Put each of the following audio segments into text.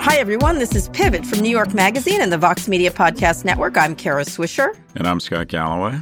Hi, everyone. This is Pivot from New York Magazine and the Vox Media Podcast Network. I'm Kara Swisher. And I'm Scott Galloway.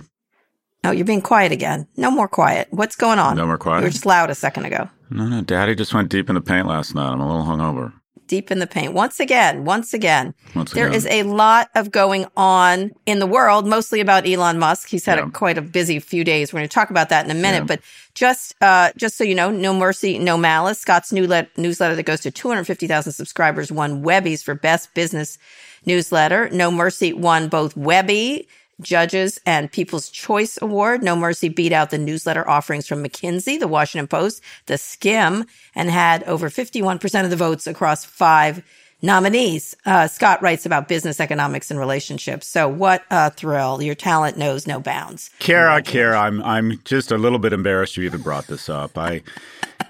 Oh, you're being quiet again. No more quiet. What's going on? No more quiet. You were just loud a second ago. No, no. Daddy just went deep in the paint last night. I'm a little hungover. Deep in the paint. Once again, once again. Once There again. is a lot of going on in the world, mostly about Elon Musk. He's had Yeah. a, quite a busy few days. We're going to talk about that in a minute. Yeah. But just, uh, just so you know, no mercy, no malice. Scott's new let- newsletter that goes to 250,000 subscribers won Webby's for best business newsletter. No mercy won both Webby Judges and People's Choice Award. No Mercy beat out the newsletter offerings from McKinsey, the Washington Post, the Skimm, and had over 51% of the votes across five nominees. Uh, Scott writes about business, economics, and relationships. So what a thrill. Your talent knows no bounds. Kara, Kara, I'm I'm just a little bit embarrassed you even brought this up. I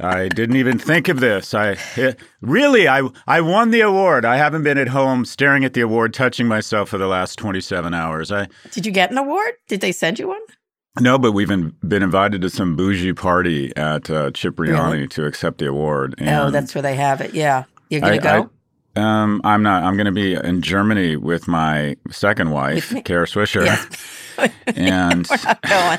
I didn't even think of this. I really I I won the award. I haven't been at home staring at the award, touching myself for the last 27 hours. I Did you get an award? Did they send you one? no, but we've been, been invited to some bougie party at uh, Cipriani Really? to accept the award. oh, that's where they have it. Yeah. You're going to I- go? I- um, I'm not. I'm going to be in Germany with my second wife? Kara Swisher. Yes. and We're not going.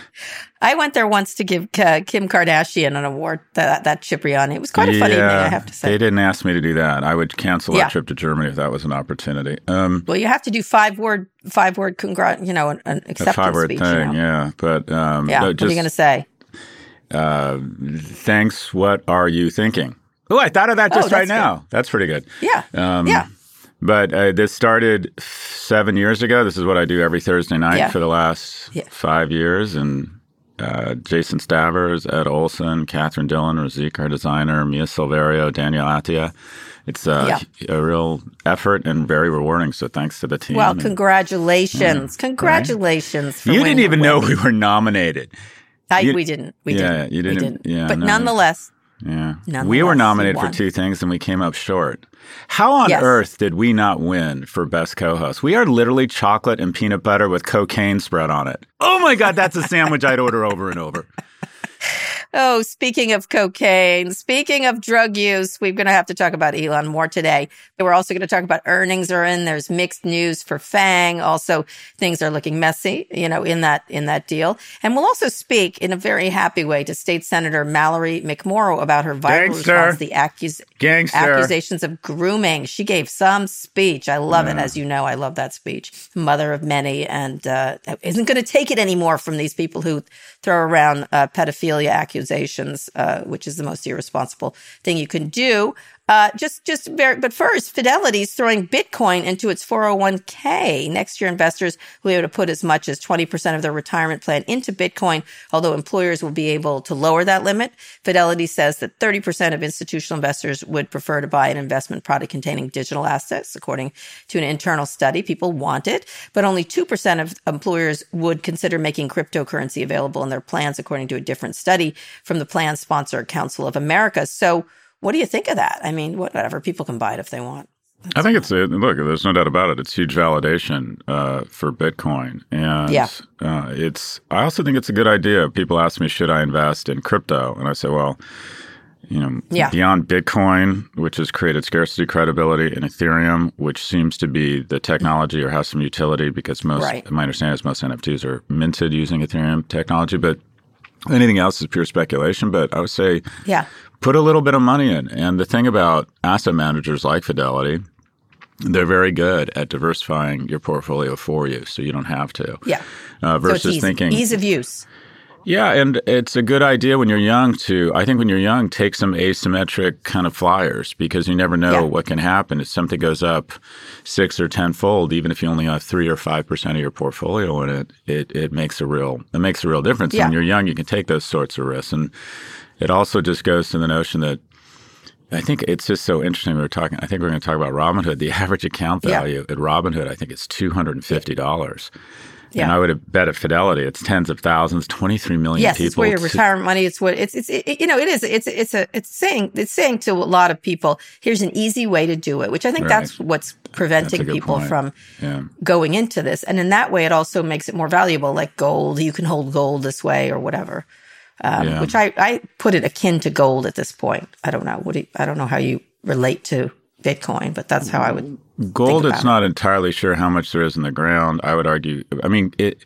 I went there once to give uh, Kim Kardashian an award, that, that Cipriani. It was quite a funny evening, I have to say. They didn't ask me to do that. I would cancel Yeah. that trip to Germany if that was an opportunity. Um, Well, you have to do five word, five word, congrat, you know, an, an a acceptance five word speech. thing, you know? yeah. But um, Yeah. but what are you going to say? uh, thanks. What are you thinking? Oh, I thought of that Oh, just right that's now. That's pretty good. Yeah. Um, yeah. But uh, this started seven years ago. This is what I do every Thursday night Yeah. for the last Yeah. five years. And uh, Jason Stavers, Ed Elson, Catherine Dillon, Razik, our designer, Mia Silverio, Daniel Atia. It's uh, a real effort and very rewarding. So thanks to the team. Well, And congratulations. Congratulations. For you didn't even know we were nominated. I, you- we didn't. We Yeah, didn't. you We didn't- yeah, but no. nonetheless, Yeah. We were nominated for two things and we came up short. How on Yes. earth did we not win for best co-host? We are literally chocolate and peanut butter with cocaine spread on it. Oh my god, that's a sandwich I'd order over and over. Oh, speaking of cocaine, speaking of drug use, we're going to have to talk about Elon more today. We're also going to talk about earnings are in. There's mixed news for Fang. Also, things are looking messy, you know, in that, in that deal. And we'll also speak in a very happy way to State Senator Mallory McMorrow about her viral Gangster. response to the accus- Gangster. accusations of grooming. She gave some speech. I love it. As you know, I love that speech. Mother of many and uh, isn't going to take it anymore from these people who throw around uh, pedophilia accusations, uh, which is the most irresponsible thing you can do. Uh, just, just very, but first, Fidelity is throwing Bitcoin into its 401k. Next year, investors will be able to put as much as 20% of their retirement plan into Bitcoin, although employers will be able to lower that limit. Fidelity says that 30% of institutional investors would prefer to buy an investment product containing digital assets, according to an internal study. People want it, but only 2% of employers would consider making cryptocurrency available in their plans, according to a different study from the plan sponsor Council of America. So, what do you think of that? I mean, whatever. People can buy it if they want. I think it's a, look. There's no doubt about it. It's huge validation uh, for Bitcoin, and Yeah. uh, it's. I also think it's a good idea. People ask me, should I invest in crypto? And I say, well, you know, Yeah. beyond Bitcoin, which has created scarcity credibility, and Ethereum, which seems to be the technology or has some utility because most, Right. my understanding is most NFTs are minted using Ethereum technology, but anything else is pure speculation. But I would say Yeah. put a little bit of money in. And the thing about asset managers like Fidelity, they're very good at diversifying your portfolio for you, so you don't have to. Yeah. Uh, So versus easy. thinking, ease of use. Yeah, and it's a good idea when you're young to. I think when you're young, take some asymmetric kind of flyers because you never know Yeah. what can happen if something goes up six or tenfold. Even if you only have three or five percent of your portfolio in it, it it makes a real it makes a real difference. Yeah. When you're young, you can take those sorts of risks, and it also just goes to the notion that. I think it's just so interesting. We were talking. I think we're going to talk about Robinhood. The average account Yeah. value at Robinhood, I think, it's two hundred and fifty dollars. And Yeah. I would have bet at Fidelity, it's tens of thousands, twenty three million Yes, people. it's where your retirement money. It's what it's it's it, you know it is. It's it's a it's saying it's saying to a lot of people, here's an easy way to do it, which I think Right. that's what's preventing good people point. from Yeah. going into this. And in that way, it also makes it more valuable, like gold. You can hold gold this way or whatever. um, Yeah. which I, I put it akin to gold at this point. I don't know. What do you, I don't know how you relate to Bitcoin, but that's how I would. Gold, it's not entirely sure how much there is in the ground. I would argue. I mean, it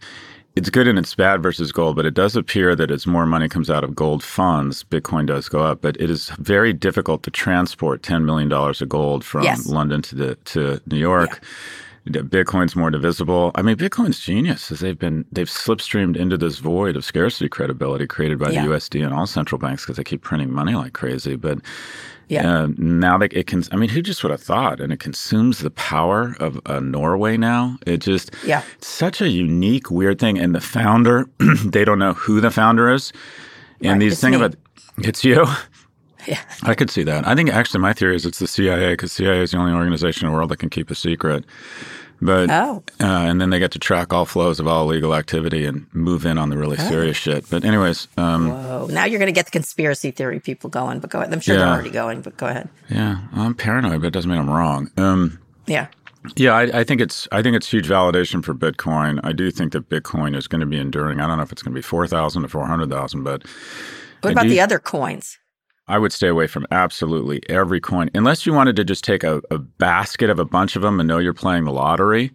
it's good and it's bad versus gold, but it does appear that as more money comes out of gold funds, Bitcoin does go up. But it is very difficult to transport ten million dollars of gold from Yes. London to the to New York. Bitcoin's more divisible. I mean, Bitcoin's genius is they've been they've slipstreamed into this void of scarcity credibility created by Yeah. the USD and all central banks because they keep printing money like crazy. But Yeah. uh, now that it can, I mean, who just would have thought? And it consumes the power of uh, Norway now. It just, Yeah. it's such a unique, weird thing. And the founder, they don't know who the founder is. And Right, these it's things me. about, it's you. Yeah. I could see that. I think actually my theory is it's the CIA because CIA is the only organization in the world that can keep a secret. But Oh. uh, and then they get to track all flows of all illegal activity and move in on the really Oh. serious shit. But anyways, um, Whoa. Now you're going to get the conspiracy theory people going, but go ahead. I'm sure they're already going, but go ahead. yeah, I'm paranoid, but it doesn't mean I'm wrong. Um, Yeah. Yeah, I, I think it's I think it's huge validation for Bitcoin. I do think that Bitcoin is going to be enduring. I don't know if it's going to be four thousand to four hundred thousand, but What about do- the other coins? I would stay away from absolutely every coin unless you wanted to just take a, a basket of a bunch of them and know you're playing the lottery.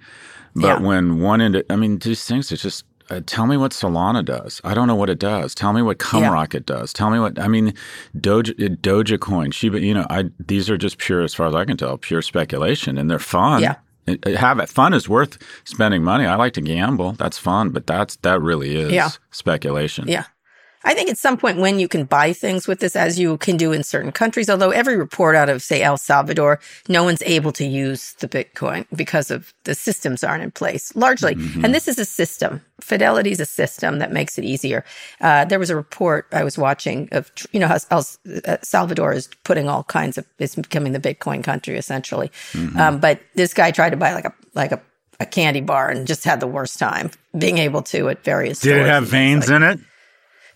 But Yeah. when one end, I mean, these things, it's just. Uh, tell me what Solana does. I don't know what it does. Tell me what Cumrocket does. Tell me what I mean. Doge, uh, Dogecoin, Shiba. You know, I these are just pure, as far as I can tell, pure speculation, and they're fun. Yeah. It- it- have it fun is worth spending money. I like to gamble. That's fun, but that's that really is Yeah. speculation. Yeah. I think at some point when you can buy things with this, as you can do in certain countries, although every report out of, say, El Salvador, no one's able to use the Bitcoin because of the systems aren't in place, largely. And this is a system. Fidelity is a system that makes it easier. Uh, there was a report I was watching of, you know, how El uh, Salvador is putting all kinds of, it's becoming the Bitcoin country essentially. Um, but this guy tried to buy like a, like a, a candy bar and just had the worst time being able to at various Did it have veins like in it?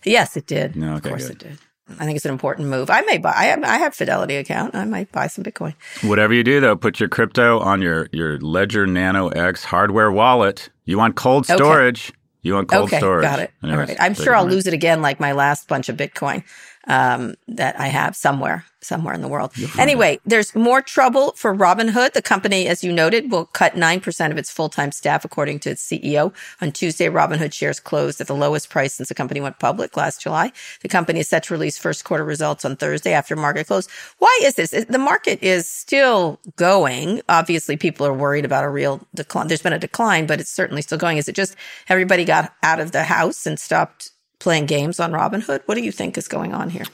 Yes, it did. No, of course good. it did. I think it's an important move. I may buy. I have, I have Fidelity account. I might buy some Bitcoin. Whatever you do, though, put your crypto on your your Ledger Nano X hardware wallet. You want cold Okay. storage. You want cold okay, storage. got it. Anyways, All right. I'm sure I'll lose it again, like my last bunch of Bitcoin um, that I have somewhere, somewhere in the world. Anyway, there's more trouble for Robinhood. The company, as you noted, will cut nine percent of its full-time staff, according to its CEO. On Tuesday, Robinhood shares closed at the lowest price since the company went public last July. The company is set to release first quarter results on Thursday after market close. Why is this? The market is still going. Obviously, people are worried about a real decline. There's been a decline, but it's certainly still going. Is it just everybody got out of the house and stopped playing games on Robinhood? What do you think is going on here?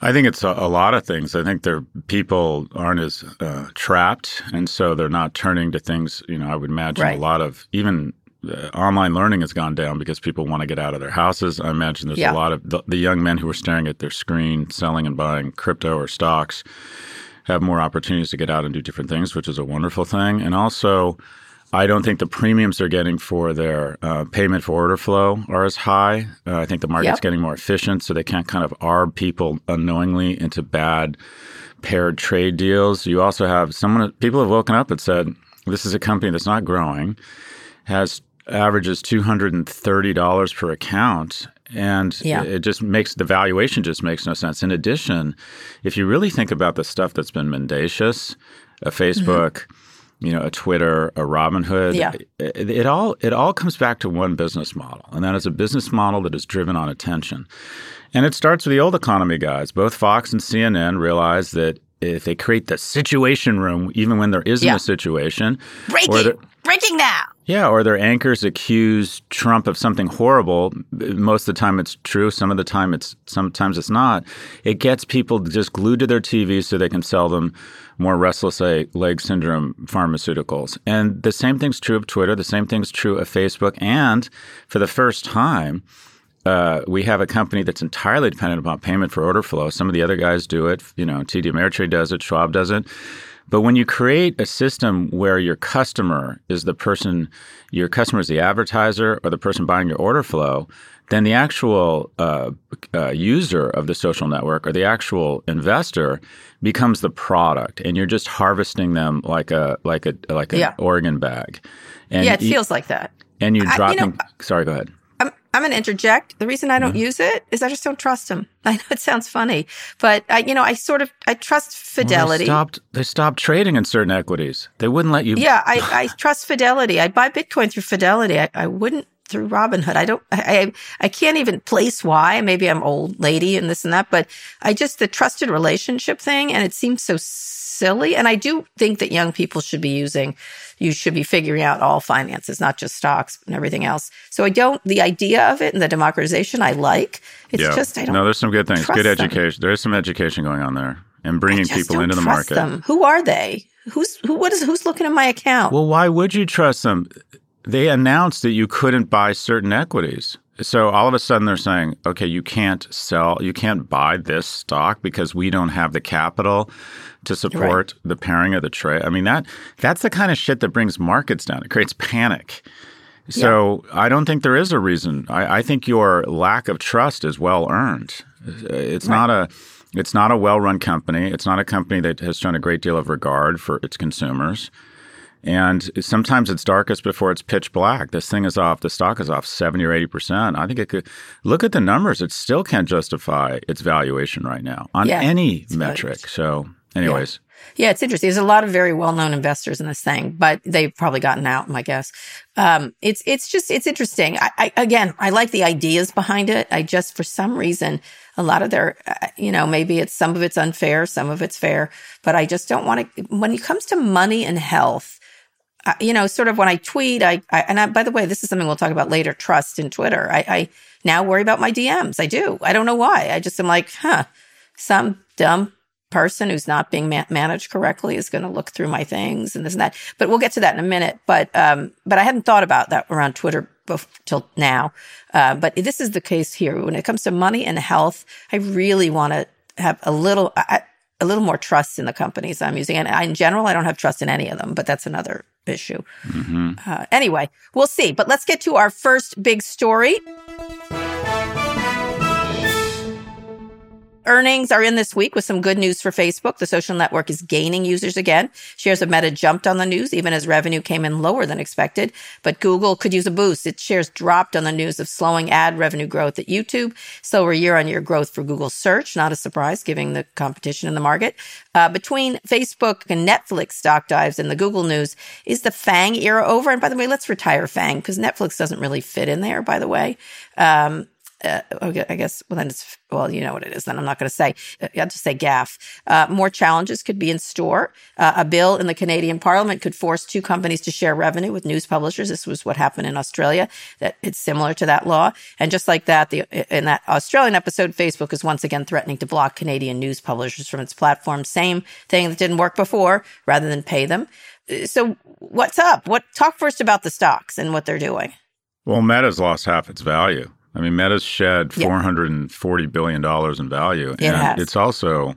I think it's a, a lot of things. I think their people aren't as uh, trapped, and so they're not turning to things. You know, I would imagine Right. a lot of even uh, online learning has gone down because people want to get out of their houses. I imagine there's Yeah. a lot of the, the young men who are staring at their screen, selling and buying crypto or stocks, have more opportunities to get out and do different things, which is a wonderful thing. And also, I don't think the premiums they're getting for their uh, payment for order flow are as high. Uh, I think the market's Yep. getting more efficient, so they can't kind of arb people unknowingly into bad paired trade deals. You also have someone people have woken up and said, "This is a company that's not growing, has averages two hundred and thirty dollars per account." And Yeah. it just makes the valuation just makes no sense. In addition, if you really think about the stuff that's been mendacious, a Facebook, you know, a Twitter, a Robinhood. Yeah. It, it all it all comes back to one business model, and that is a business model that is driven on attention. And it starts with the old economy guys. Both Fox and CNN realize that if they create the situation room, even when there isn't Yeah. a situation, Breaking, breaking now. yeah, or their anchors accuse Trump of something horrible. Most of the time it's true. Some of the time it's sometimes it's not. It gets people just glued to their TV so they can sell them more restless leg syndrome pharmaceuticals. And the same thing's true of Twitter. The same thing's true of Facebook. And for the first time, uh, we have a company that's entirely dependent upon payment for order flow. Some of the other guys do it. You know, TD Ameritrade does it. Schwab does it. But when you create a system where your customer is the person, your customer is the advertiser or the person buying your order flow, then the actual uh, uh, user of the social network or the actual investor becomes the product, and you're just harvesting them like a like a like an Yeah. organ bag. And yeah, it you- feels like that. and you're I- you know, dropping. sorry, go ahead. I'm going to interject. The reason I don't mm-hmm. use it is I just don't trust them. I know it sounds funny, but I, you know, I sort of I trust Fidelity. Well, they stopped. They stopped trading in certain equities. They wouldn't let you. Yeah, I, I trust Fidelity. I buy Bitcoin through Fidelity. I, I wouldn't through Robinhood. I don't. I I can't even place why. Maybe I'm old lady and this and that, but I just the trusted relationship thing, and it seems so silly. And I do think that young people should be using, you should be figuring out all finances, not just stocks and everything else. So I don't, the idea of it and the democratization I like. It's yeah. just, I don't. No, there's some good things. Good education. Them. There is some education going on there and bringing people into the market. Them. Who are they? Who's, who, what is, who's looking at my account? Well, why would you trust them? They announced that you couldn't buy certain equities. So all of a sudden they're saying, okay, you can't sell, you can't buy this stock because we don't have the capital to support right. the pairing of the trade. I mean that that's the kind of shit that brings markets down. It creates panic. So yeah. I don't think there is a reason. I, I, think your lack of trust is well earned. It's right. not a it's not a well run company. It's not a company that has shown a great deal of regard for its consumers. And sometimes it's darkest before it's pitch black. This thing is off, the stock is off 70 or 80%. I think it could look at the numbers, it still can't justify its valuation right now on yeah, any metric. So, anyways. Yeah. Yeah, it's interesting. There's a lot of very well-known investors in this thing, but they've probably gotten out, my guess. Um, it's it's just it's interesting. I, I, again, I like the ideas behind it. I just for some reason, a lot of their, uh, you know, maybe it's some of it's unfair, some of it's fair, but I just don't want to. When it comes to money and health, you know, sort of when I tweet, I, I and I, by the way, this is something we'll talk about later. Trust in Twitter. I, I now worry about my DMs. I do. I don't know why. I just am like, huh, some dumb person who's not being ma- managed correctly is going to look through my things and this and that. But we'll get to that in a minute. But um, but I hadn't thought about that around Twitter till now. Uh, but this is the case here. When it comes to money and health, I really want to have a little. I, a little more trust in the companies I'm using. And in general, I don't have trust in any of them, but that's another issue. Mm-hmm. Uh, anyway, we'll see. But let's get to our first big story. Earnings are in this week with some good news for Facebook. The social network is gaining users again. Shares of Meta jumped on the news even as revenue came in lower than expected. But Google could use a boost. Its shares dropped on the news of slowing ad revenue growth at YouTube, slower year on year growth for Google search. Not a surprise given the competition in the market. Uh, between Facebook and Netflix stock dives and the Google news, is the FANG era over? And by the way, let's retire FANG because Netflix doesn't really fit in there, by the way. Um, uh, okay, I guess, well, then it's, well, you know what it is. Then I'm not going to say, uh, I'll just say gaff. Uh, more challenges could be in store. Uh, a bill in the Canadian Parliament could force two companies to share revenue with news publishers. This was what happened in Australia. That it's similar to that law. And just like that, the, in that Australian episode, Facebook is once again threatening to block Canadian news publishers from its platform. Same thing that didn't work before, rather than pay them. Uh, so what's up? What talk first about the stocks and what they're doing? Well, Meta's lost half its value. I mean, Meta's shed four hundred and forty billion dollars in value, it and has. it's also,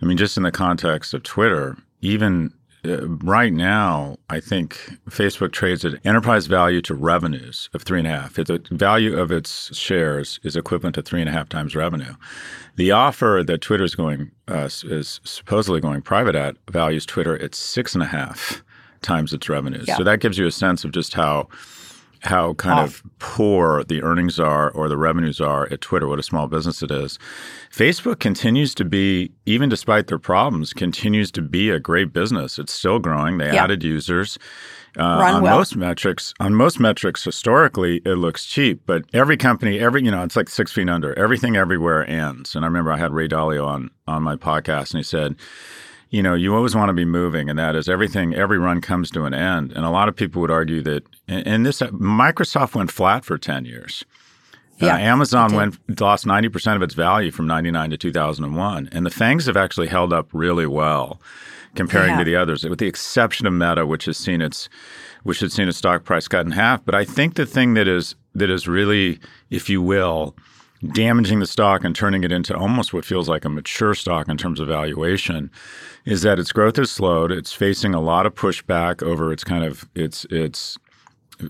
I mean, just in the context of Twitter, even uh, right now, I think Facebook trades at enterprise value to revenues of three and a half. The value of its shares is equivalent to three and a half times revenue. The offer that Twitter is going uh, is supposedly going private at values Twitter at six and a half times its revenues. Yeah. So that gives you a sense of just how how kind of poor the earnings are or the revenues are at Twitter, what a small business it is. Facebook continues to be, even despite their problems, continues to be a great business. It's still growing. They yeah. added users. Uh, on well. most metrics, on most metrics, historically, it looks cheap. But every company, every you know, it's like six feet under. Everything everywhere ends. And I remember I had Ray Dalio on on my podcast, and he said, you know, you always want to be moving, and that is everything. Every run comes to an end, and a lot of people would argue that. And this, Microsoft went flat for ten years. Uh, yeah, uh, Amazon went lost ninety percent of its value from ninety nine to two thousand and one, and the Fangs have actually held up really well comparing yeah. to the others, with the exception of Meta, which has seen its which has seen its stock price cut in half. But I think the thing that is that is really, if you will, damaging the stock and turning it into almost what feels like a mature stock in terms of valuation is that its growth has slowed. It's facing a lot of pushback over its kind of its its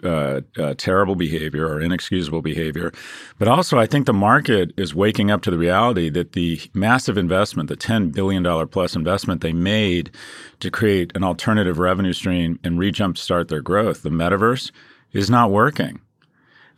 uh, uh, terrible behavior or inexcusable behavior. But also, I think the market is waking up to the reality that the massive investment, the $10 billion plus investment they made to create an alternative revenue stream and re jumpstart their growth, the metaverse, is not working.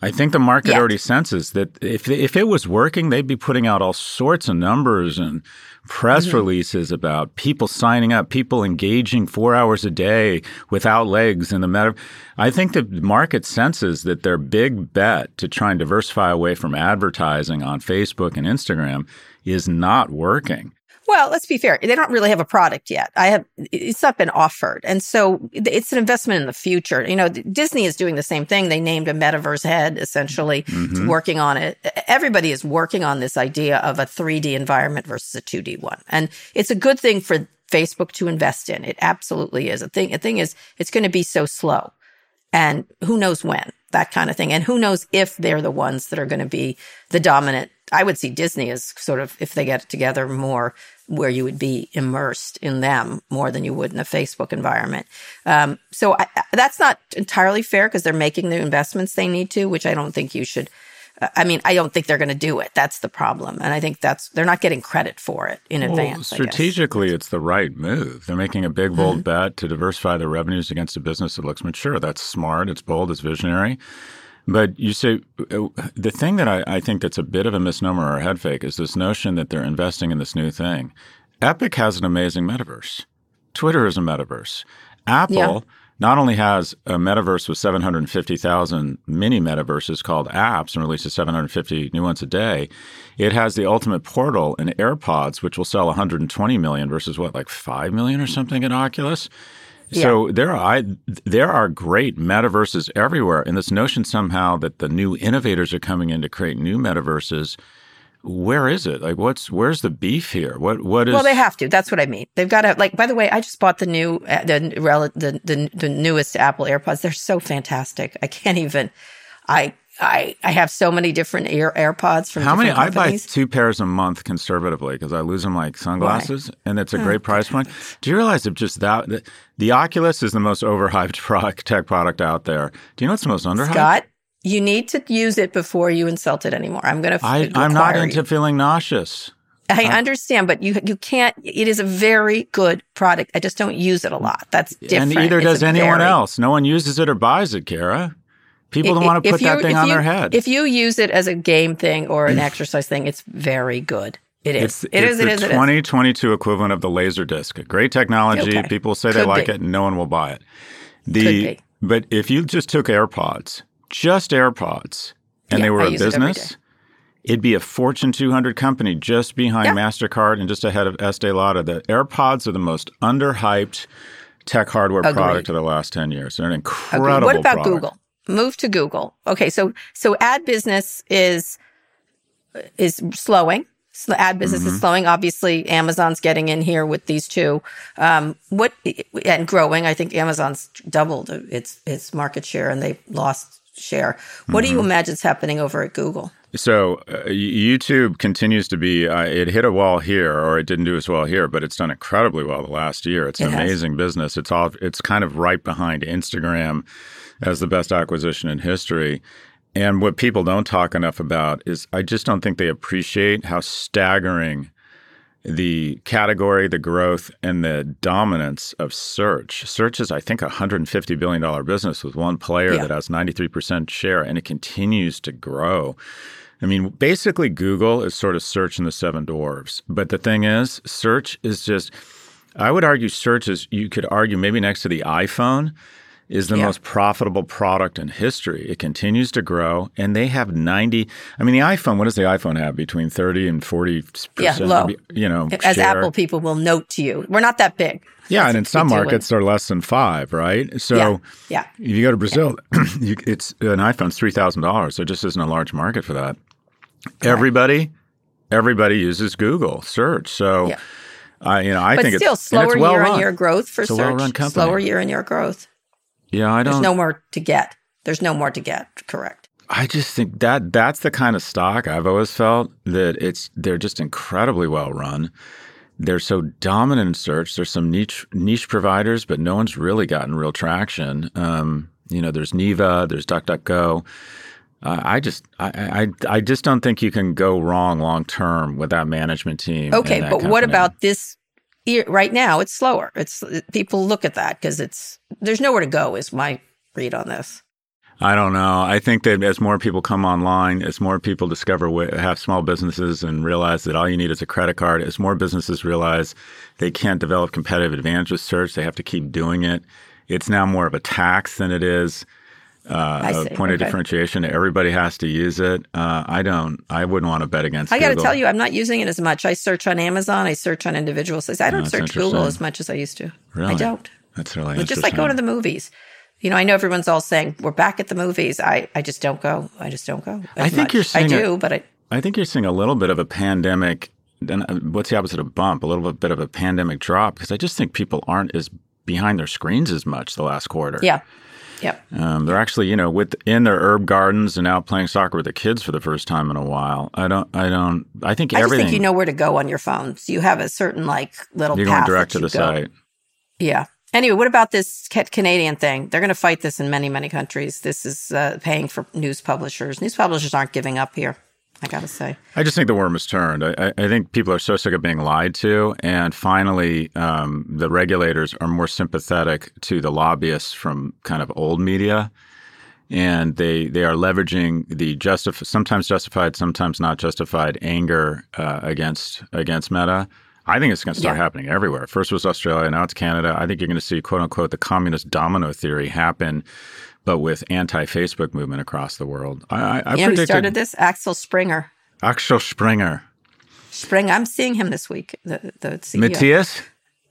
I think the market already senses that if if it was working, they'd be putting out all sorts of numbers and press Mm-hmm. releases about people signing up, people engaging four hours a day without legs in the meta. I think the market senses that their big bet to try and diversify away from advertising on Facebook and Instagram is not working. Well, let's be fair. They don't really have a product yet. I have, it's not been offered. And so it's an investment in the future. You know, Disney is doing the same thing. They named a metaverse head, essentially, Mm-hmm. working on it. Everybody is working on this idea of a 3D environment versus a 2D one. And it's a good thing for Facebook to invest in. It absolutely is. A thing, a thing is, it's going to be so slow. And who knows when, that kind of thing. And who knows if they're the ones that are going to be the dominant. I would see Disney as sort of, if they get it together more, where you would be immersed in them more than you would in a Facebook environment. Um, so I, that's not entirely fair because they're making the investments they need to, which I don't think you should. uh, I mean, I don't think they're going to do it. That's the problem, and I think that's they're not getting credit for it in Well, advance. I guess. strategically, it's the right move. They're making a big, bold Mm-hmm. bet to diversify their revenues against a business that looks mature. That's smart. It's bold. It's visionary. But you say the thing that I, I think that's a bit of a misnomer or a head fake is this notion that they're investing in this new thing. Epic has an amazing metaverse. Twitter is a metaverse. Apple Yeah. not only has a metaverse with 750,000 mini metaverses called apps and releases 750 new ones a day, it has the ultimate portal in AirPods, which will sell 120 million versus what, like 5 million or something at Oculus? So there are I, there are great metaverses everywhere, and this notion somehow that the new innovators are coming in to create new metaverses. Where is it? Like, what's where's the beef here? What what is? Well, they have to. That's what I mean. They've got to like. By the way, I just bought the new, uh, the the the, the newest Apple AirPods. They're so fantastic. I can't even. I I I have so many different Air AirPods from How many? different I buy two pairs a month conservatively because I lose them like sunglasses, and it's a Oh, great price point. Do you realize if just that the, the Oculus is the most overhyped product, tech product out there? Do you know what's the most underhyped? Scott, you need to use it before you insult it anymore. I'm going to. I, I'm not into feeling nauseous. I understand, but you you can't. It is a very good product. I just don't use it a lot. That's different. And either It's does anyone very- else. No one uses it or buys it, Kara. People don't want to put that thing on you- their head. If you use it as a game thing or an mm. exercise thing, it's very good. It is. It's, It is. the It is. It is. 2022 equivalent of the laser disc. Great technology. Okay. People say they like be. it, and no one will buy it. The Could but if you just took AirPods, just AirPods, and Yeah, they were I a use it business, it'd be a Fortune 200 company just behind Yeah. Mastercard and just ahead of Estee Lauder. The AirPods are the most underhyped tech hardware Agreed. product of the last 10 years. They're an incredible. What about product. Google? Move to Google. Okay, so so ad business is is slowing. So ad business Mm-hmm. is slowing. Obviously, Amazon's getting in here with these two. Um, what and growing. I think Amazon's doubled its its market share, and they've lost share. What do you Mm-hmm. imagine is happening over at Google? So uh, YouTube continues to be. Uh, it hit a wall here, or it didn't do as well here, but it's done incredibly well the last year. It's an It amazing business. It's all. It's kind of right behind Instagram as the best acquisition in history. And what people don't talk enough about is I just don't think they appreciate how staggering the category, the growth, and the dominance of search. Search is, I think, a $150 billion business with one player Yeah. that has 93% share, and it continues to grow. I mean, basically, Google is sort of search in the seven dwarves. But the thing is, search is just, I would argue search is, you could argue maybe next to the iPhone, is the Yeah. most profitable product in history. It continues to grow, and they have 90. I mean, the iPhone, what does the iPhone have? Between 30 and 40%. Yeah, low. You know, As share. Apple people will note to you, we're not that big. Yeah, That's and in some markets, they're less than five, right? So Yeah, yeah. if you go to Brazil, you, it's an iPhone's three thousand dollars. There just isn't a large market for that. Everybody, everybody uses Google search. So, Yeah. I, you know, I but think still, it's it's slower well year run. on year growth for It's search. well-run company. Slower year on year growth. Yeah, I don't. There's no more to get. There's no more to get. Correct. I just think that that's the kind of stock I've always felt that it's they're just incredibly well run. They're so dominant in search. There's some niche niche providers, but no one's really gotten real traction. Um, you know, there's Neeva, there's DuckDuckGo. Uh, I just I, I I just don't think you can go wrong long term with that management team. Okay, but what about this? Right now, it's slower. It's people look at that because it's there's nowhere to go. Is my read on this. I don't know. I think that as more people come online, as more people discover have small businesses and realize that all you need is a credit card, as more businesses realize they can't develop competitive advantage with search, they have to keep doing it. It's now more of a tax than it is uh, I a point of differentiation. Everybody has to use it. Uh, I don't. I wouldn't want to bet against. I got to tell you, I'm not using it as much. I search on Amazon. I search on individual sites. I don't that's search Google as much as I used to. Really? I don't. That's really But just like going to the movies. You know, I know everyone's all saying we're back at the movies. I, I just don't go. I just don't go. I think much. you're I seeing a- do, but I, I think you're seeing a little bit of a pandemic. Then uh, what's the opposite of bump? A little bit of a pandemic drop because I just think people aren't as behind their screens as much the last quarter. yeah, yeah. Um, they're actually, you know, within their herb gardens and out playing soccer with the kids for the first time in a while. I don't, I don't, I think I everything. think you know where to go on your phones. You have a certain like little. you're going path direct to the go. site. Yeah. Anyway, what about this Canadian thing? They're going to fight this in many, many countries. This is uh, paying for news publishers. News publishers aren't giving up here. I got to say. I just think the worm has turned. I, I I think people are so sick of being lied to, and finally, um, the regulators are more sympathetic to the lobbyists from kind of old media, and they they are leveraging the justif- sometimes justified, sometimes not justified anger uh, against against Meta. I think it's going to start Yeah. happening everywhere. First was Australia, now it's Canada. I think you're going to see "quote unquote" the communist domino theory happen, but with anti-Facebook movement across the world. I, I, I who predicted started this? Axel Springer. Axel Springer. Spring. I'm seeing him this week. The the CEO. Mathias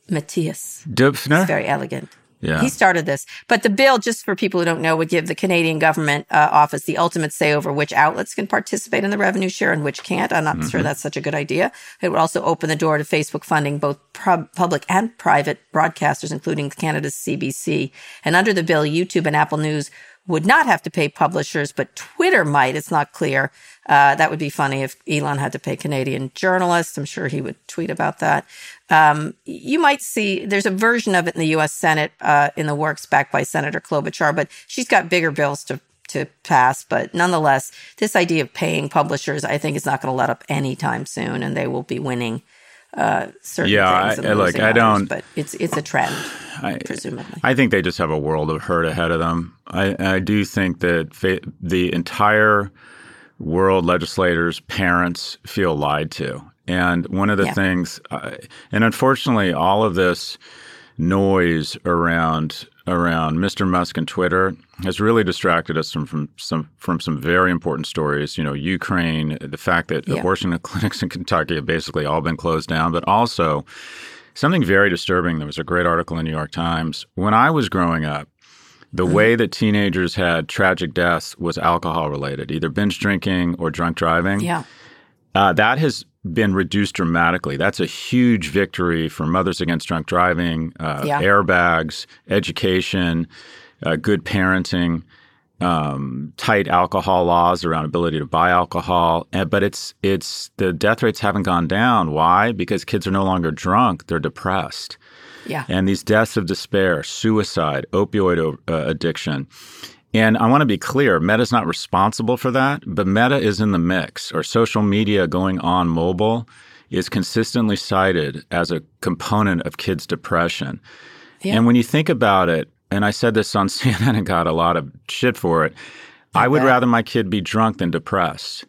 Mathias. Döpfner? Very elegant. Yeah. He started this. But the bill, just for people who don't know, would give the Canadian government uh, office the ultimate say over which outlets can participate in the revenue share and which can't. I'm not Mm-hmm. sure that's such a good idea. It would also open the door to Facebook funding both pub- public and private broadcasters, including Canada's CBC. And under the bill, YouTube and Apple News would not have to pay publishers, but Twitter might. It's not clear. Uh, that would be funny if Elon had to pay Canadian journalists. I'm sure he would tweet about that. Um, you might see there's a version of it in the U.S. Senate uh, in the works, backed by Senator Klobuchar, but she's got bigger bills to to pass. But nonetheless, this idea of paying publishers, I think, is not going to let up anytime soon, and they will be winning uh, certain Yeah, things. and I- I don't- But it's it's a trend, I, presumably. I think they just have a world of hurt ahead of them. I, I do think that fa- the entire world, legislators, parents feel lied to. And one of the Yeah. things, uh, and unfortunately, all of this noise around around Mr. Musk and Twitter has really distracted us from, from some from some very important stories. You know, Ukraine, the fact that Yeah. abortion clinics in Kentucky have basically all been closed down, but also something very disturbing. There was a great article in the New York Times when I was growing up. The Mm-hmm. way that teenagers had tragic deaths was alcohol related, either binge drinking or drunk driving. Yeah, Uh, that has been reduced dramatically. That's a huge victory for Mothers Against Drunk Driving, uh, Yeah. airbags, education, uh, good parenting, um, tight alcohol laws around ability to buy alcohol. And, but it's it's the death rates haven't gone down. Why? Because kids are no longer drunk; they're depressed. yeah. And these deaths of despair, suicide, opioid uh, addiction. And I want to be clear Meta's not responsible for that, but Meta is in the mix, or social media going on mobile is consistently cited as a component of kids' depression. Yeah. And when you think about it, and I said this on CNN and got a lot of shit for it, I would bet. rather my kid be drunk than depressed.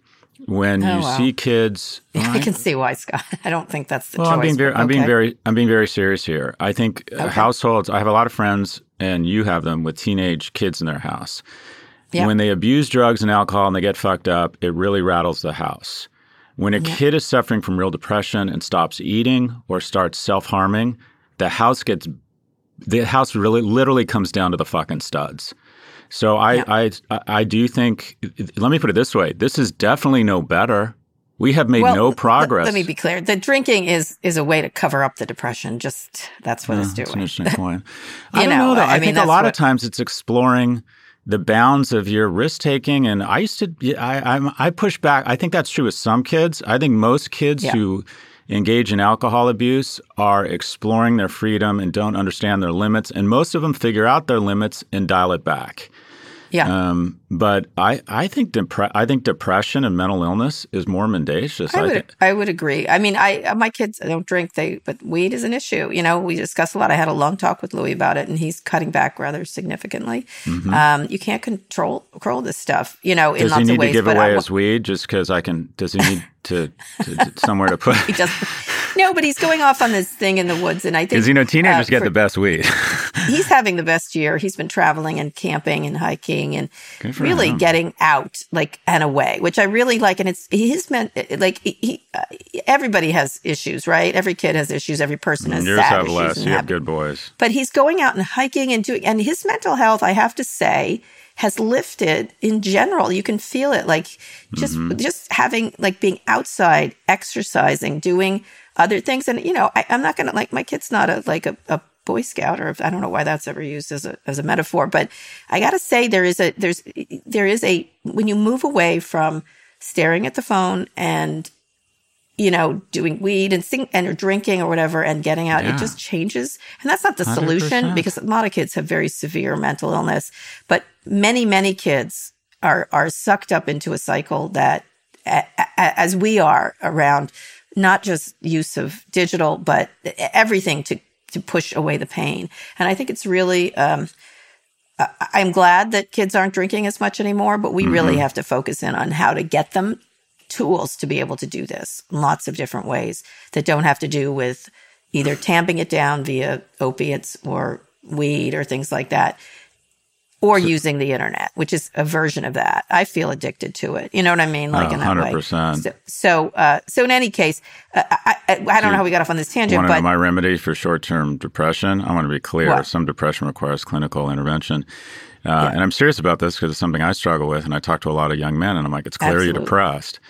When Oh, you wow. see kids, I can see why, Scott. I don't think that's the well, choice. I'm being very, but I'm being very, I'm being very serious here. I think Okay. households. I have a lot of friends, and you have them with teenage kids in their house. Yeah. When they abuse drugs and alcohol and they get fucked up, it really rattles the house. When a kid is suffering from real depression and stops eating or starts self harming, the house gets, the house really literally comes down to the fucking studs. So I, Yeah. I, I, I do think. Let me put it this way: this is definitely no better. We have made Well, no let- progress. Let, me be clear. The drinking is is a way to cover up the depression. Just that's what it's That's an doing. interesting point. I don't know, know, though. I I, mean, think a lot what- of times it's exploring the bounds of your risk taking. And I used to, I, I'm, I push back. I think that's true with some kids. I think most kids Yeah. who engage in alcohol abuse are exploring their freedom and don't understand their limits. And most of them figure out their limits and dial it back. Yeah. Um, but I, I think depre- I think depression and mental illness is more mendacious. I would, think. I would agree. I mean, I my kids don't drink, they but weed is an issue. You know, we discuss a lot. I had a long talk with Louis about it, and he's cutting back rather significantly. Mm-hmm. Um, you can't control control this stuff. You know, in Does lots he need of ways. to give away I- his weed just because I can? Does he need to, to, to somewhere to put? he doesn't. No, but he's going off on this thing in the woods, and I think Because you know teenagers uh, get for- the best weed. he's having the best year. He's been traveling and camping and hiking and really him. getting out like and away, which I really like. And it's his meant like he, uh, everybody has issues, right? Every kid has issues. Every person has Yours have issues less. You have good boys. but he's going out and hiking and doing and his mental health i have to say has lifted in general you can feel it like just Mm-hmm. just having like being outside exercising doing other things and you know I, i'm not gonna like my kid's not a like a, a boy scout or i don't know why that's ever used as a as a metaphor but i gotta say there is a there's there is a when you move away from staring at the phone and you know, doing weed and sing and or drinking or whatever and getting out, Yeah. it just changes. And that's not the solution 100%. because a lot of kids have very severe mental illness, but many, many kids are are sucked up into a cycle that as we are around not just use of digital, but everything to to push away the pain. And I think it's really um I- I'm glad that kids aren't drinking as much anymore, but we really have to focus in on how to get them tools to be able to do this in lots of different ways that don't have to do with either tamping it down via opiates or weed or things like that or using the internet which is a version of that i feel addicted to it you know what i mean like in that way 100%. so so, uh, so in any case uh, I, I, I don't know how we got off on this tangent know but my remedy for short-term depression? I want to be clear. What? Some depression requires clinical intervention, uh, and I'm serious about this because it's something I struggle with. And I talk to a lot of young men, and I'm like, "It's clear Absolutely. you're depressed."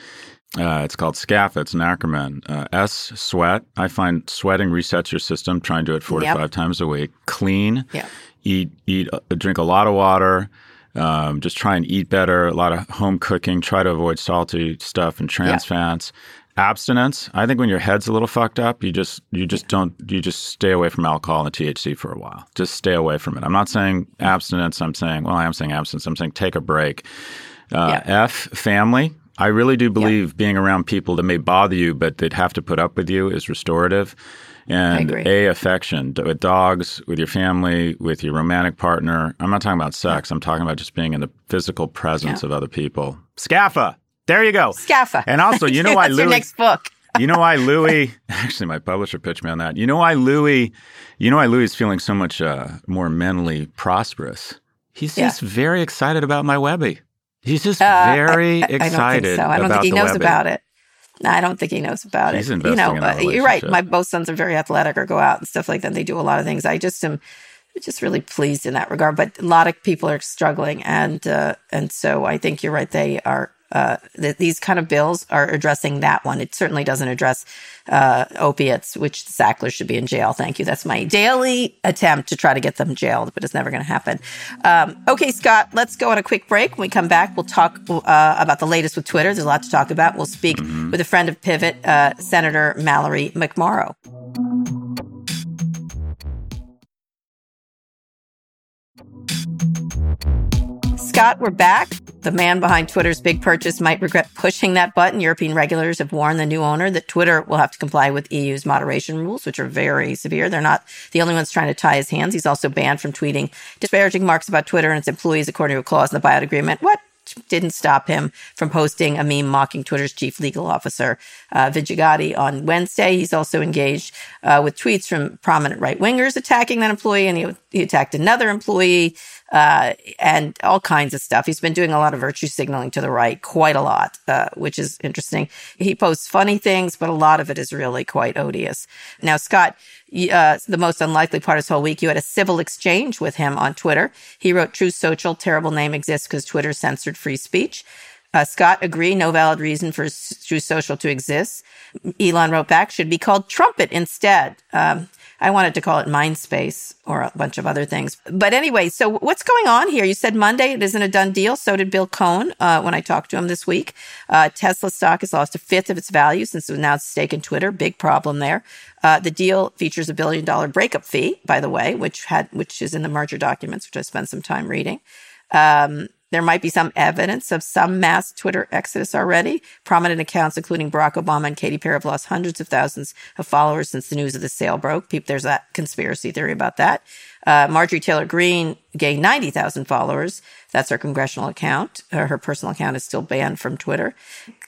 Uh, it's called SCAF. It's an acronym. Uh, S, sweat. I find sweating resets your system. Try and do it four Yep. to five times a week. Clean. Yeah. Eat, eat, uh, drink a lot of water. Um, just try and eat better. A lot of home cooking. Try to avoid salty stuff and trans fats. Abstinence. I think when your head's a little fucked up, you just you just don't you just stay away from alcohol and THC for a while. Just stay away from it. I'm not saying abstinence. I'm saying well, I am saying abstinence. I'm saying take a break. Uh, F family. I really do believe being around people that may bother you, but they'd have to put up with you is restorative. And. A affection with dogs, with your family, with your romantic partner. I'm not talking about sex. I'm talking about just being in the physical presence of other people. Scaffa. There you go. Scaffa. And also, you know why Louis next book you know why Louis? Actually, my publisher pitched me on that. You know why Louis? You know why Louis is feeling so much uh, more mentally prosperous? He's Yeah. just very excited about my Webby. He's just Uh, very I, I don't think so. I don't think he knows Webby. about it. No, I don't think he knows about He's it. you know, uh, you're right. My both sons are very athletic or go out and stuff like that. They do a lot of things. I just am just really pleased in that regard. But a lot of people are struggling, and uh, and so I think you're right. They are. Uh, th- these kind of bills are addressing that one. It certainly doesn't address uh, opiates, which the Sackler should be in jail. Thank you. That's my daily attempt to try to get them jailed, but it's never going to happen. Um, okay, Scott, let's go on a quick break. When we come back, we'll talk uh, about the latest with Twitter. There's a lot to talk about. We'll speak with a friend of Pivot, uh, Senator Mallory McMorrow. Scott, we're back. The man behind Twitter's big purchase might regret pushing that button. European regulators have warned the new owner that Twitter will have to comply with EU's moderation rules, which are very severe. They're not the only ones trying to tie his hands. He's also banned from tweeting disparaging marks about Twitter and its employees, according to a clause in the buyout agreement. What didn't stop him from posting a meme mocking Twitter's chief legal officer, uh, Vijaya Gadde, on Wednesday. He's also engaged uh, with tweets from prominent right wingers attacking that employee, and he, he attacked another employee uh, and all kinds of stuff. He's been doing a lot of virtue signaling to the right, quite a lot, uh, which is interesting. He posts funny things, but a lot of it is really quite odious. Now, Scott, uh, the most unlikely part of this whole week, you had a civil exchange with him on Twitter. He wrote, Truth Social, terrible name exists because Twitter censored free speech. Uh, Scott agreed, no valid reason for Truth Social to exist. Elon wrote back, should be called Trumpet instead. Um, I wanted to call it Mindspace or a bunch of other things. But anyway, so what's going on here? You said Monday it isn't a done deal. So did Bill Cohan uh, when I talked to him this week. Uh, Tesla stock has lost a fifth of its value since it announced stake in Twitter. Big problem there. Uh, the deal features a billion dollar breakup fee, by the way, which had which is in the merger documents, which I spent some time reading. Um, there might be some evidence of some mass Twitter exodus already. Prominent accounts, including Barack Obama and Katy Perry, have lost hundreds of thousands of followers since the news of the sale broke. People, there's that conspiracy theory about that. Uh, Marjorie Taylor Greene gained 90,000 followers. That's her congressional account. Uh, her personal account is still banned from Twitter.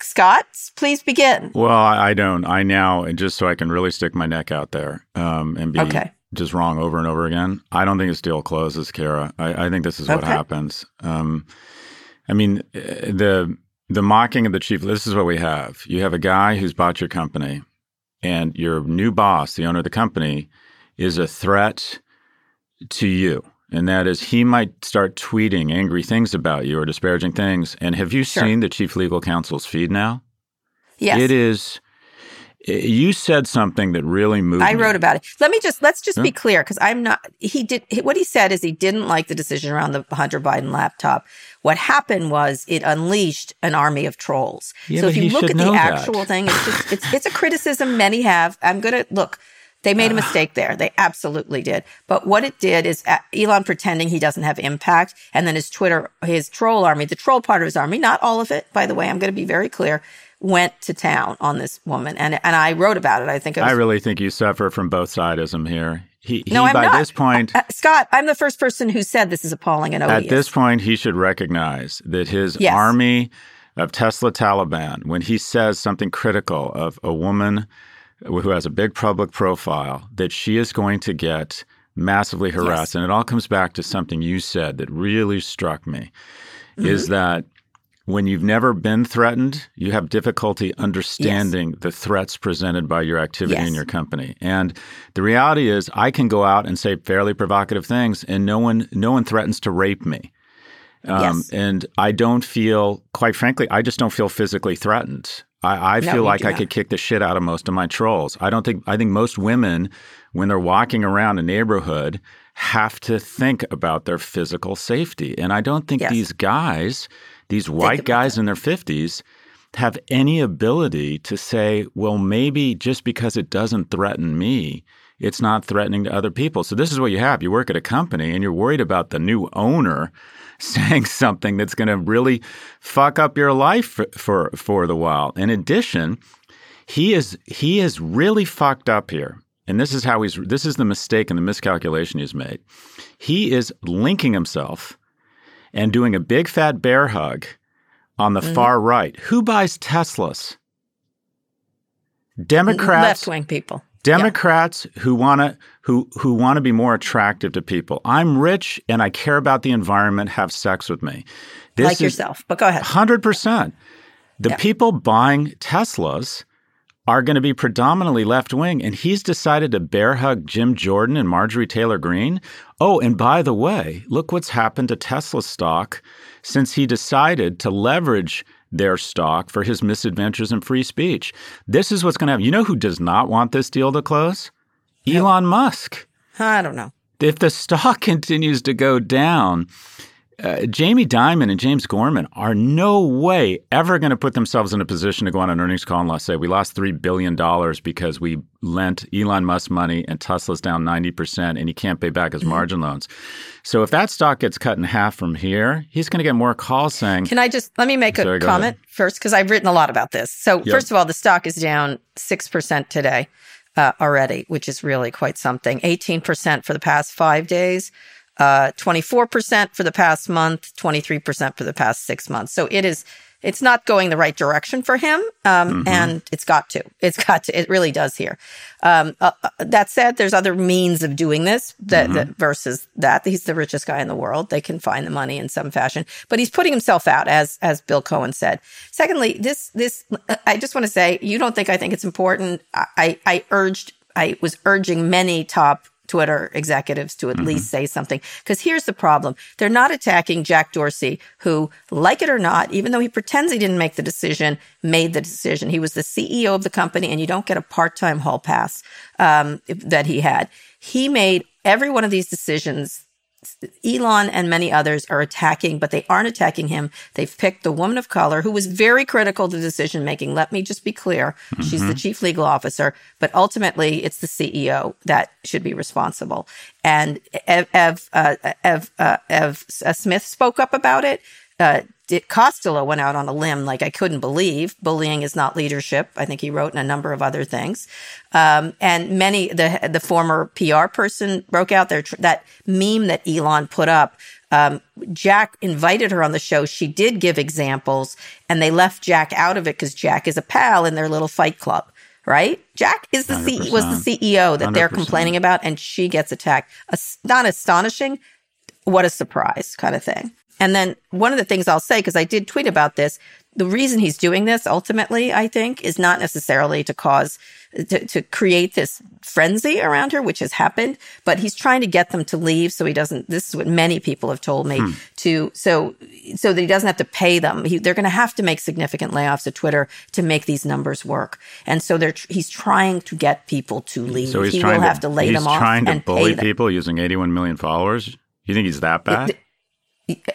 Scott, please begin. Well, I, I don't. I now, and just so I can really stick my neck out there um, and be Okay. Just wrong over and over again, I don't think this deal closes, Kara. I, I think this is what Okay. happens. Um, I mean, the the mocking of the chief. This is what we have. You have a guy who's bought your company, and your new boss, the owner of the company, is a threat to you. And that is, he might start tweeting angry things about you or disparaging things. And have you Sure. seen the chief legal counsel's feed now? Yes. It is. You said something that really moved. I me. wrote about it. Let me just let's just be clear because I'm not. He did what he said is he didn't like the decision around the Hunter Biden laptop. What happened was it unleashed an army of trolls. Yeah, so if you look at the that. actual thing, it's just it's it's a criticism many have. I'm gonna look. They made a mistake there. They absolutely did. But what it did is uh, Elon pretending he doesn't have impact, and then his Twitter, his troll army, the troll part of his army, not all of it, by the way. I'm going to be very clear. Went to town on this woman, and and I wrote about it. I think it was I really think you suffer from both sidism here. He, he No, I'm by not. this point, Uh, Scott, I'm the first person who said this is appalling and odious. at this point, he should recognize that his Yes. army of Tesla Taliban, when he says something critical of a woman who has a big public profile, that she is going to get massively harassed. And it all comes back to something you said that really struck me Mm-hmm. is that when you've never been threatened, you have difficulty understanding the threats presented by your activity in your company. And the reality is I can go out and say fairly provocative things and no one no one threatens to rape me. Um, Yes. And I don't feel, quite frankly, I just don't feel physically threatened. I, I No, feel like I not. could kick the shit out of most of my trolls. I don't think, I think most women, when they're walking around a neighborhood, have to think about their physical safety. And I don't think Yes. these guys, these white guys in their 50s, have any ability to say, well, maybe just because it doesn't threaten me, it's not threatening to other people. So this is what you have. You work at a company and you're worried about the new owner saying something that's going to really fuck up your life for, for for the while. In addition, he is he is really fucked up here. And this is how he's this is the mistake and the miscalculation he's made. He is linking himself and doing a big fat bear hug on the mm-hmm. far right. Who buys Teslas? Democrats left wing people. Democrats who want to who who want to be more attractive to people. I'm rich and I care about the environment. Have sex with me. This like yourself. But go ahead. Hundred percent. The Yeah. people buying Teslas are going to be predominantly left wing, and he's decided to bear hug Jim Jordan and Marjorie Taylor Greene. Oh, and by the way, look what's happened to Tesla stock since he decided to leverage their stock for his misadventures in free speech. This is what's going to happen. You know who does not want this deal to close? Elon Musk. I don't know. If the stock continues to go down, uh, Jamie Dimon and James Gorman are no way ever going to put themselves in a position to go on an earnings call and let's say we lost three billion dollars because we lent Elon Musk money and Tesla's down ninety percent and he can't pay back his Mm-hmm. margin loans. So if that stock gets cut in half from here, he's going to get more calls saying, Can I just let me make a Sorry, go comment first because I've written a lot about this. So first of all, the stock is down six percent today uh, already, which is really quite something. Eighteen percent for the past five days. Uh, 24% for the past month, 23% for the past six months. So it is, it's not going the right direction for him. Um, and it's got to, it's got to, it really does here. Um, uh, uh, that said, there's other means of doing this that, that versus that. He's the richest guy in the world. They can find the money in some fashion, but he's putting himself out as, as Bill Cohan said. Secondly, this, this, I just want to say, you don't think I think it's important. I, I, I urged, I was urging many top Twitter executives to at least say something. Because here's the problem. They're not attacking Jack Dorsey, who, like it or not, even though he pretends he didn't make the decision, made the decision. He was the CEO of the company, and you don't get a part time hall pass um, that he had. He made every one of these decisions Elon and many others are attacking, but they aren't attacking him. They've picked the woman of color who was very critical to decision making. Let me just be clear. Mm-hmm. She's the mm-hmm. chief legal officer, but ultimately it's the CEO that should be responsible. And Ev, Ev, uh, Ev, uh, Ev uh, Smith spoke up about it. Uh, Costolo went out on a limb like I couldn't believe. Bullying is not leadership. I think he wrote in a number of other things. Um, and many the the former PR person broke out there that meme that Elon put up. Um, Jack invited her on the show. She did give examples, and they left Jack out of it because Jack is a pal in their little fight club. Right? Jack is the C- was the CEO that they are complaining about, and she gets attacked. not astonishing. What a surprise, kind of thing. And then one of the things I'll say, because I did tweet about this, the reason he's doing this ultimately, I think, is not necessarily to cause, to, to create this frenzy around her, which has happened, but he's trying to get them to leave so he doesn't, this is what many people have told me, hmm. to, so, so that he doesn't have to pay them. He, they're going to have to make significant layoffs at Twitter to make these numbers work. And so they're, he's trying to get people to leave. So he's he trying will to, have to lay them off. He's trying to bully people using 81 million followers. You think he's that bad? It,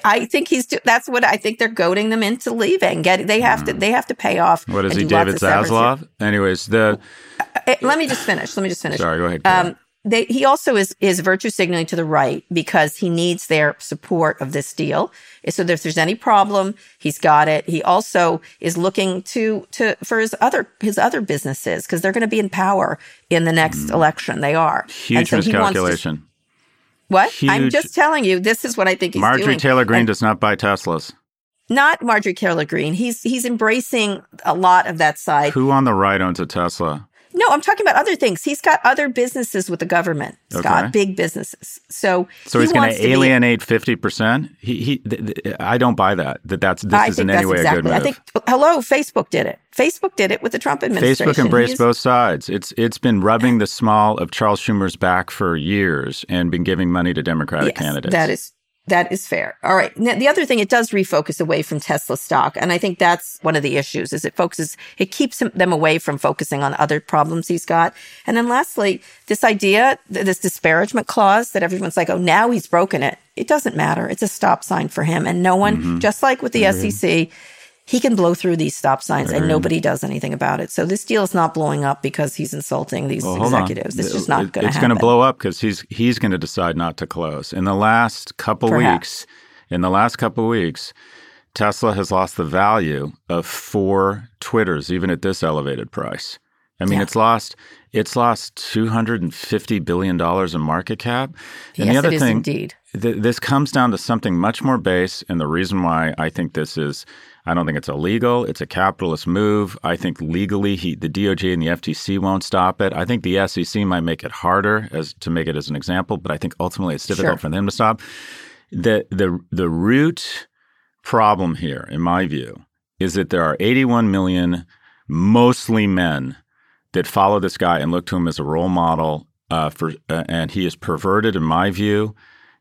I think he's. That's what I think they're goading them into leaving. Get they have mm. to. Hmm. They have to pay off. What is he, David Zaslav? Anyways, the. Uh, uh, let me just finish. Let me just finish. Sorry, go ahead. Um, they, he also is is virtue signaling to the right because he needs their support of this deal. So if there's any problem, he's got it. He also is looking to to for his other his other businesses because they're going to be in power in the next mm. election. They are huge so miscalculation. What? Huge. I'm just telling you, this is what I think he's doing. Marjorie doing. Taylor Greene and does not buy Teslas. Not Marjorie Taylor Greene. He's he's embracing a lot of that side. Who on the right owns a Tesla? No, I'm talking about other things. He's got other businesses with the government. Scott, okay. big businesses. So so he he's going to alienate fifty percent. He he. Th- th- I don't buy that. That that's this I is in any way exactly. a good move. I think hello, Facebook did it. Facebook did it with the Trump administration. Facebook embraced both sides. It's it's been rubbing the small of Charles Schumer's back for years and been giving money to Democratic yes, candidates. That is that is fair. All right. Now, the other thing, it does refocus away from Tesla stock. And I think that's one of the issues is it focuses, it keeps them away from focusing on other problems he's got. And then lastly, this idea, this disparagement clause that everyone's like, oh, now he's broken it. It doesn't matter. It's a stop sign for him. And no one, mm-hmm. just like with the mm-hmm. SEC, he can blow through these stop signs and nobody does anything about it. So this deal is not blowing up because he's insulting these well, executives. It's just not going to It's going to blow up because he's he's going to decide not to close. In the last couple Perhaps. weeks, in the last couple weeks, Tesla has lost the value of four Twitters, even at this elevated price. I mean, yeah. it's lost it's lost two hundred and fifty billion dollars in market cap. And yes, the other thing, indeed. Th- this comes down to something much more base, and the reason why I think this is I don't think it's illegal. It's a capitalist move. I think legally, he, the DOJ and the FTC won't stop it. I think the SEC might make it harder as to make it as an example, but I think ultimately it's difficult sure. for them to stop. The the the root problem here, in my view, is that there are 81 million, mostly men, that follow this guy and look to him as a role model. Uh, for uh, and he has perverted, in my view,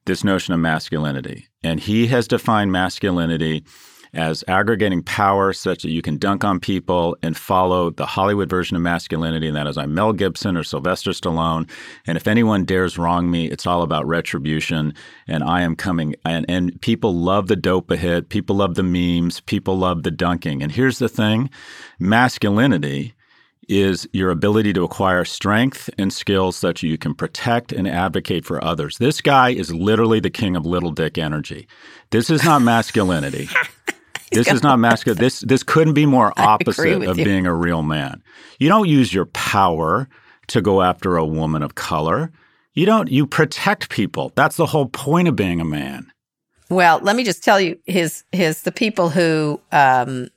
this notion of masculinity, and he has defined masculinity as aggregating power such that you can dunk on people and follow the Hollywood version of masculinity, and that is I'm Mel Gibson or Sylvester Stallone. And if anyone dares wrong me, it's all about retribution. And I am coming. And, and people love the dope a hit. People love the memes. People love the dunking. And here's the thing masculinity is your ability to acquire strength and skills such that you can protect and advocate for others. This guy is literally the king of little dick energy. This is not masculinity. this is not masculine. This this couldn't be more opposite of you. being a real man. You don't use your power to go after a woman of color. You don't. You protect people. That's the whole point of being a man. Well, let me just tell you, his his the people who um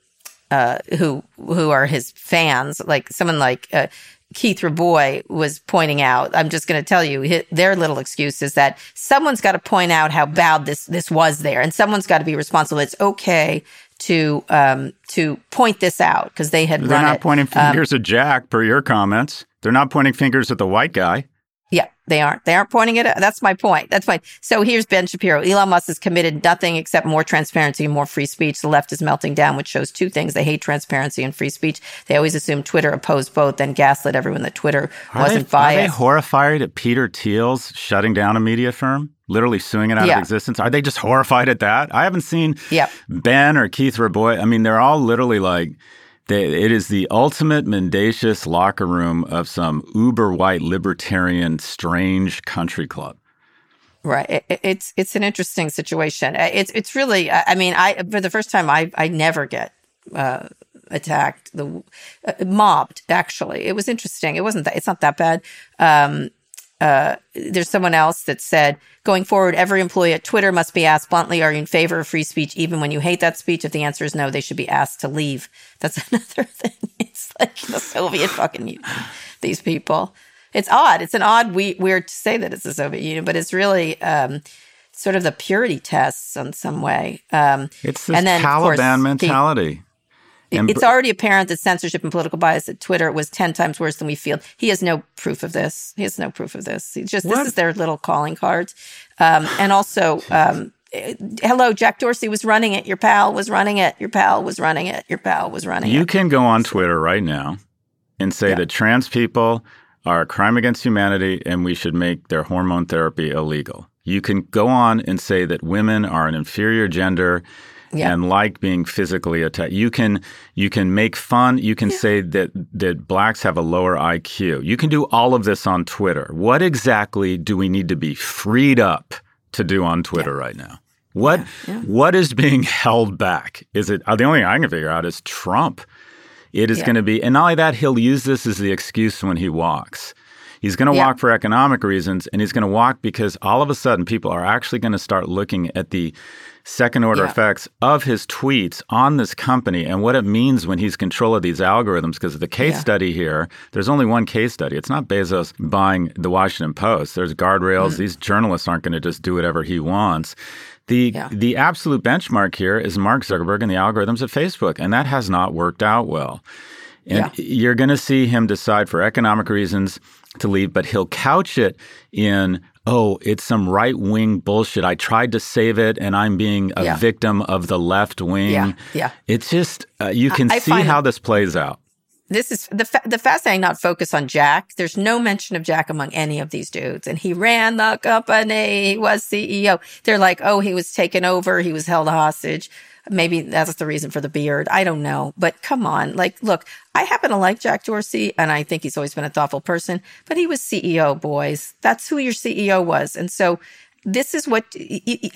uh who who are his fans, like someone like uh, Keith Rabois was pointing out. I'm just going to tell you their little excuse is that someone's got to point out how bad this this was there, and someone's got to be responsible. It's okay to um, to point this out because they had. They're not it. pointing um, fingers um, at Jack, per your comments. They're not pointing fingers at the white guy. Yeah, they aren't. They aren't pointing it. At, that's my point. That's fine. So here's Ben Shapiro. Elon Musk has committed nothing except more transparency and more free speech. The left is melting down, which shows two things. They hate transparency and free speech. They always assume Twitter opposed both, then gaslit everyone that Twitter are wasn't they, biased. Are they horrified at Peter Thiel's shutting down a media firm? Literally suing it out Yeah. of existence. Are they just horrified at that? I haven't seen Yep. Ben or Keith Rabois. I mean, they're all literally like, they, it is the ultimate mendacious locker room of some uber white libertarian strange country club. Right. It, it- it's it's an interesting situation. Uh, It's it's really. I I mean, I for the first time, I I never get uh, attacked, the uh, mobbed. Actually, it was interesting. It wasn't that. It's not that bad. Um, uh, there's someone else that said, going forward, every employee at Twitter must be asked bluntly, are you in favor of free speech, even when you hate that speech? If the answer is no, they should be asked to leave. That's another thing. It's like the Soviet fucking Union, these people. It's odd. It's an odd, we- weird to say that it's the Soviet Union, but it's really um, sort of the purity tests in some way. Um, It's this And then, of course, Taliban the- mentality. And it's already apparent that censorship and political bias at Twitter was 10 times worse than we feel. He has no proof of this. He has no proof of this. He just, What? this is their little calling cards. Um, and also, um, eh, hello, Jack Dorsey was running it. Your pal was running it. Your pal was running it. Your pal was running You it. can go on Twitter right now and say Yeah. that trans people are a crime against humanity and we should make their hormone therapy illegal. You can go on and say that women are an inferior gender Yeah. and like being physically attacked. You can you can make fun. You can say that that blacks have a lower IQ. You can do all of this on Twitter. What exactly do we need to be freed up to do on Twitter right now? What what is being held back? Is it uh, the only thing I can figure out is Trump? It is Yeah. going to be, and not only that, he'll use this as the excuse when he walks. He's going to Yeah. walk for economic reasons, and he's going to walk because all of a sudden people are actually going to start looking at the second order Yeah. effects of his tweets on this company and what it means when he's control of these algorithms. Because the case Yeah. study here, there's only one case study. It's not Bezos buying the Washington Post. There's guardrails. Mm. These journalists aren't going to just do whatever he wants. The Yeah. the absolute benchmark here is Mark Zuckerberg and the algorithms at Facebook, and that has not worked out well. And you're going to see him decide for economic reasons to leave, but he'll couch it in, oh, it's some right wing bullshit. I tried to save it and I'm being a Yeah. victim of the left wing. Yeah, yeah. It's just, uh, you can I see find how this plays out. this is the fa- the fascinating not focus on Jack. There's no mention of Jack among any of these dudes, and he ran the company. He was CEO. They're like, oh, he was taken over. He was held hostage. Maybe that's the reason for the beard. I don't know, but come on, like, look, I happen to like Jack Dorsey, and I think he's always been a thoughtful person. But he was CEO, boys. That's who your CEO was, and so this is what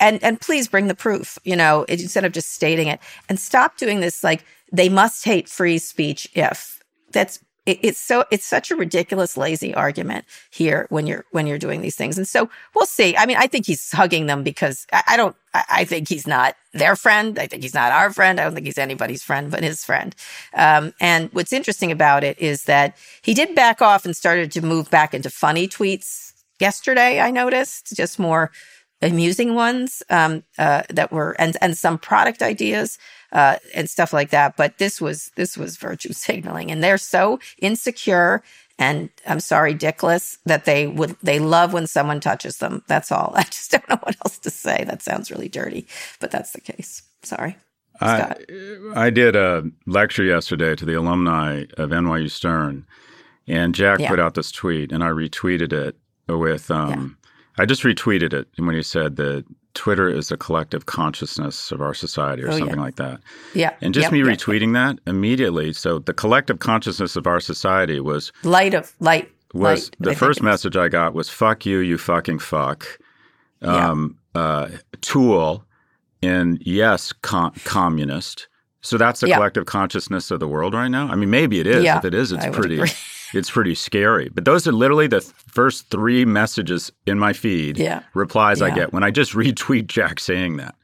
and and please bring the proof you know instead of just stating it and stop doing this like they must hate free speech if that's it, it's so it's such a ridiculous lazy argument here when you're when you're doing these things. And so we'll see. I mean i think he's hugging them because i, I don't I, I think he's not their friend. I think he's not our friend. I don't think he's anybody's friend but his friend. Um, and what's interesting about it is that he did back off and started to move back into funny tweets yesterday i noticed just more amusing ones um, uh, that were and and some product ideas uh, and stuff like that. But this was this was virtue signaling. And they're so insecure and i'm sorry dickless that they would they love when someone touches them. That's all. I just don't know what else to say. That sounds really dirty but that's the case. Sorry. I, Scott. I did a lecture yesterday to the alumni of NYU Stern, and Jack Yeah. put out this tweet, and I retweeted it with. Um, I just retweeted it and when he said that Twitter is a collective consciousness of our society, or Oh, yeah. something like that. yeah And just Yep, me yep. retweeting that immediately. So the collective consciousness of our society was light of light was light, the I first message I got was "fuck you, you fucking fuck." Yeah. Um, uh, tool, and yes, com- communist. So that's the Yeah. collective consciousness of the world right now. I mean, maybe it is. Yeah, if it is, it's I pretty. It's pretty scary. But those are literally the first three messages in my feed. Yeah. Replies I get when I just retweet Jack saying that.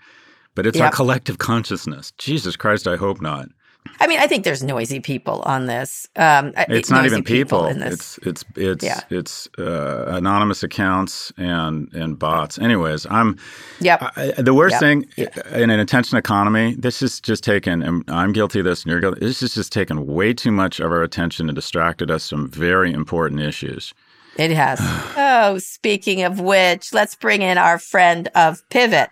But it's our collective consciousness. Jesus Christ, I hope not. I mean, I think there's noisy people on this. Um, It's not even people. in this. It's it's it's Yeah. it's uh, anonymous accounts and and bots. Anyways, I'm Yep. I, the worst Yep. thing in an attention economy. This is just taken, and I'm guilty of this, and you're guilty. This is just taken way too much of our attention and distracted us from very important issues. It has. oh, speaking of which, let's bring in our friend of Pivot.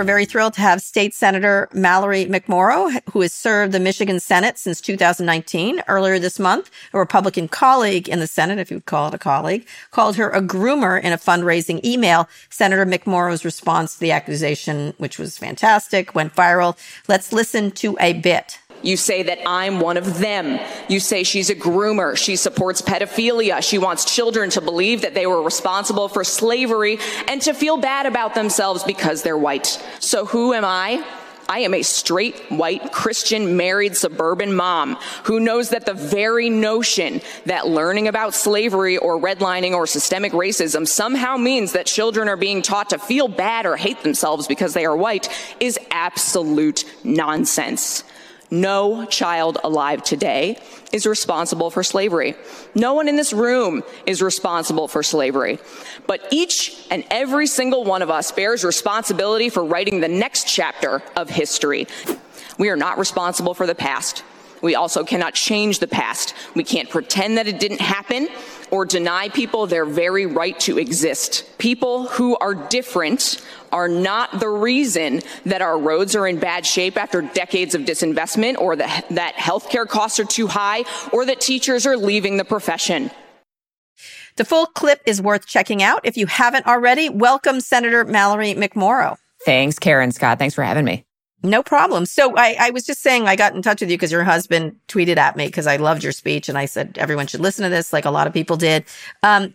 We're very thrilled to have State Senator Mallory McMorrow, who has served the Michigan Senate since 2019. Earlier this month, a Republican colleague in the Senate, if you would call it a colleague, called her a groomer in a fundraising email. Senator McMorrow's response to the accusation, which was fantastic, went viral. Let's listen to a bit. You say that I'm one of them. You say she's a groomer. She supports pedophilia. She wants children to believe that they were responsible for slavery and to feel bad about themselves because they're white. So who am I? I am a straight, white, Christian, married, suburban mom who knows that the very notion that learning about slavery or redlining or systemic racism somehow means that children are being taught to feel bad or hate themselves because they are white is absolute nonsense. No child alive today is responsible for slavery. No one in this room is responsible for slavery. But each and every single one of us bears responsibility for writing the next chapter of history. We are not responsible for the past. We also cannot change the past. We can't pretend that it didn't happen or deny people their very right to exist. People who are different are not the reason that our roads are in bad shape after decades of disinvestment or that, that healthcare costs are too high or that teachers are leaving the profession. The full clip is worth checking out. If you haven't already, welcome Senator Mallory McMorrow. Thanks, Karen Scott. Thanks for having me. No problem. So I, I was just saying I got in touch with you because your husband tweeted at me because I loved your speech and I said everyone should listen to this, like a lot of people did. Um,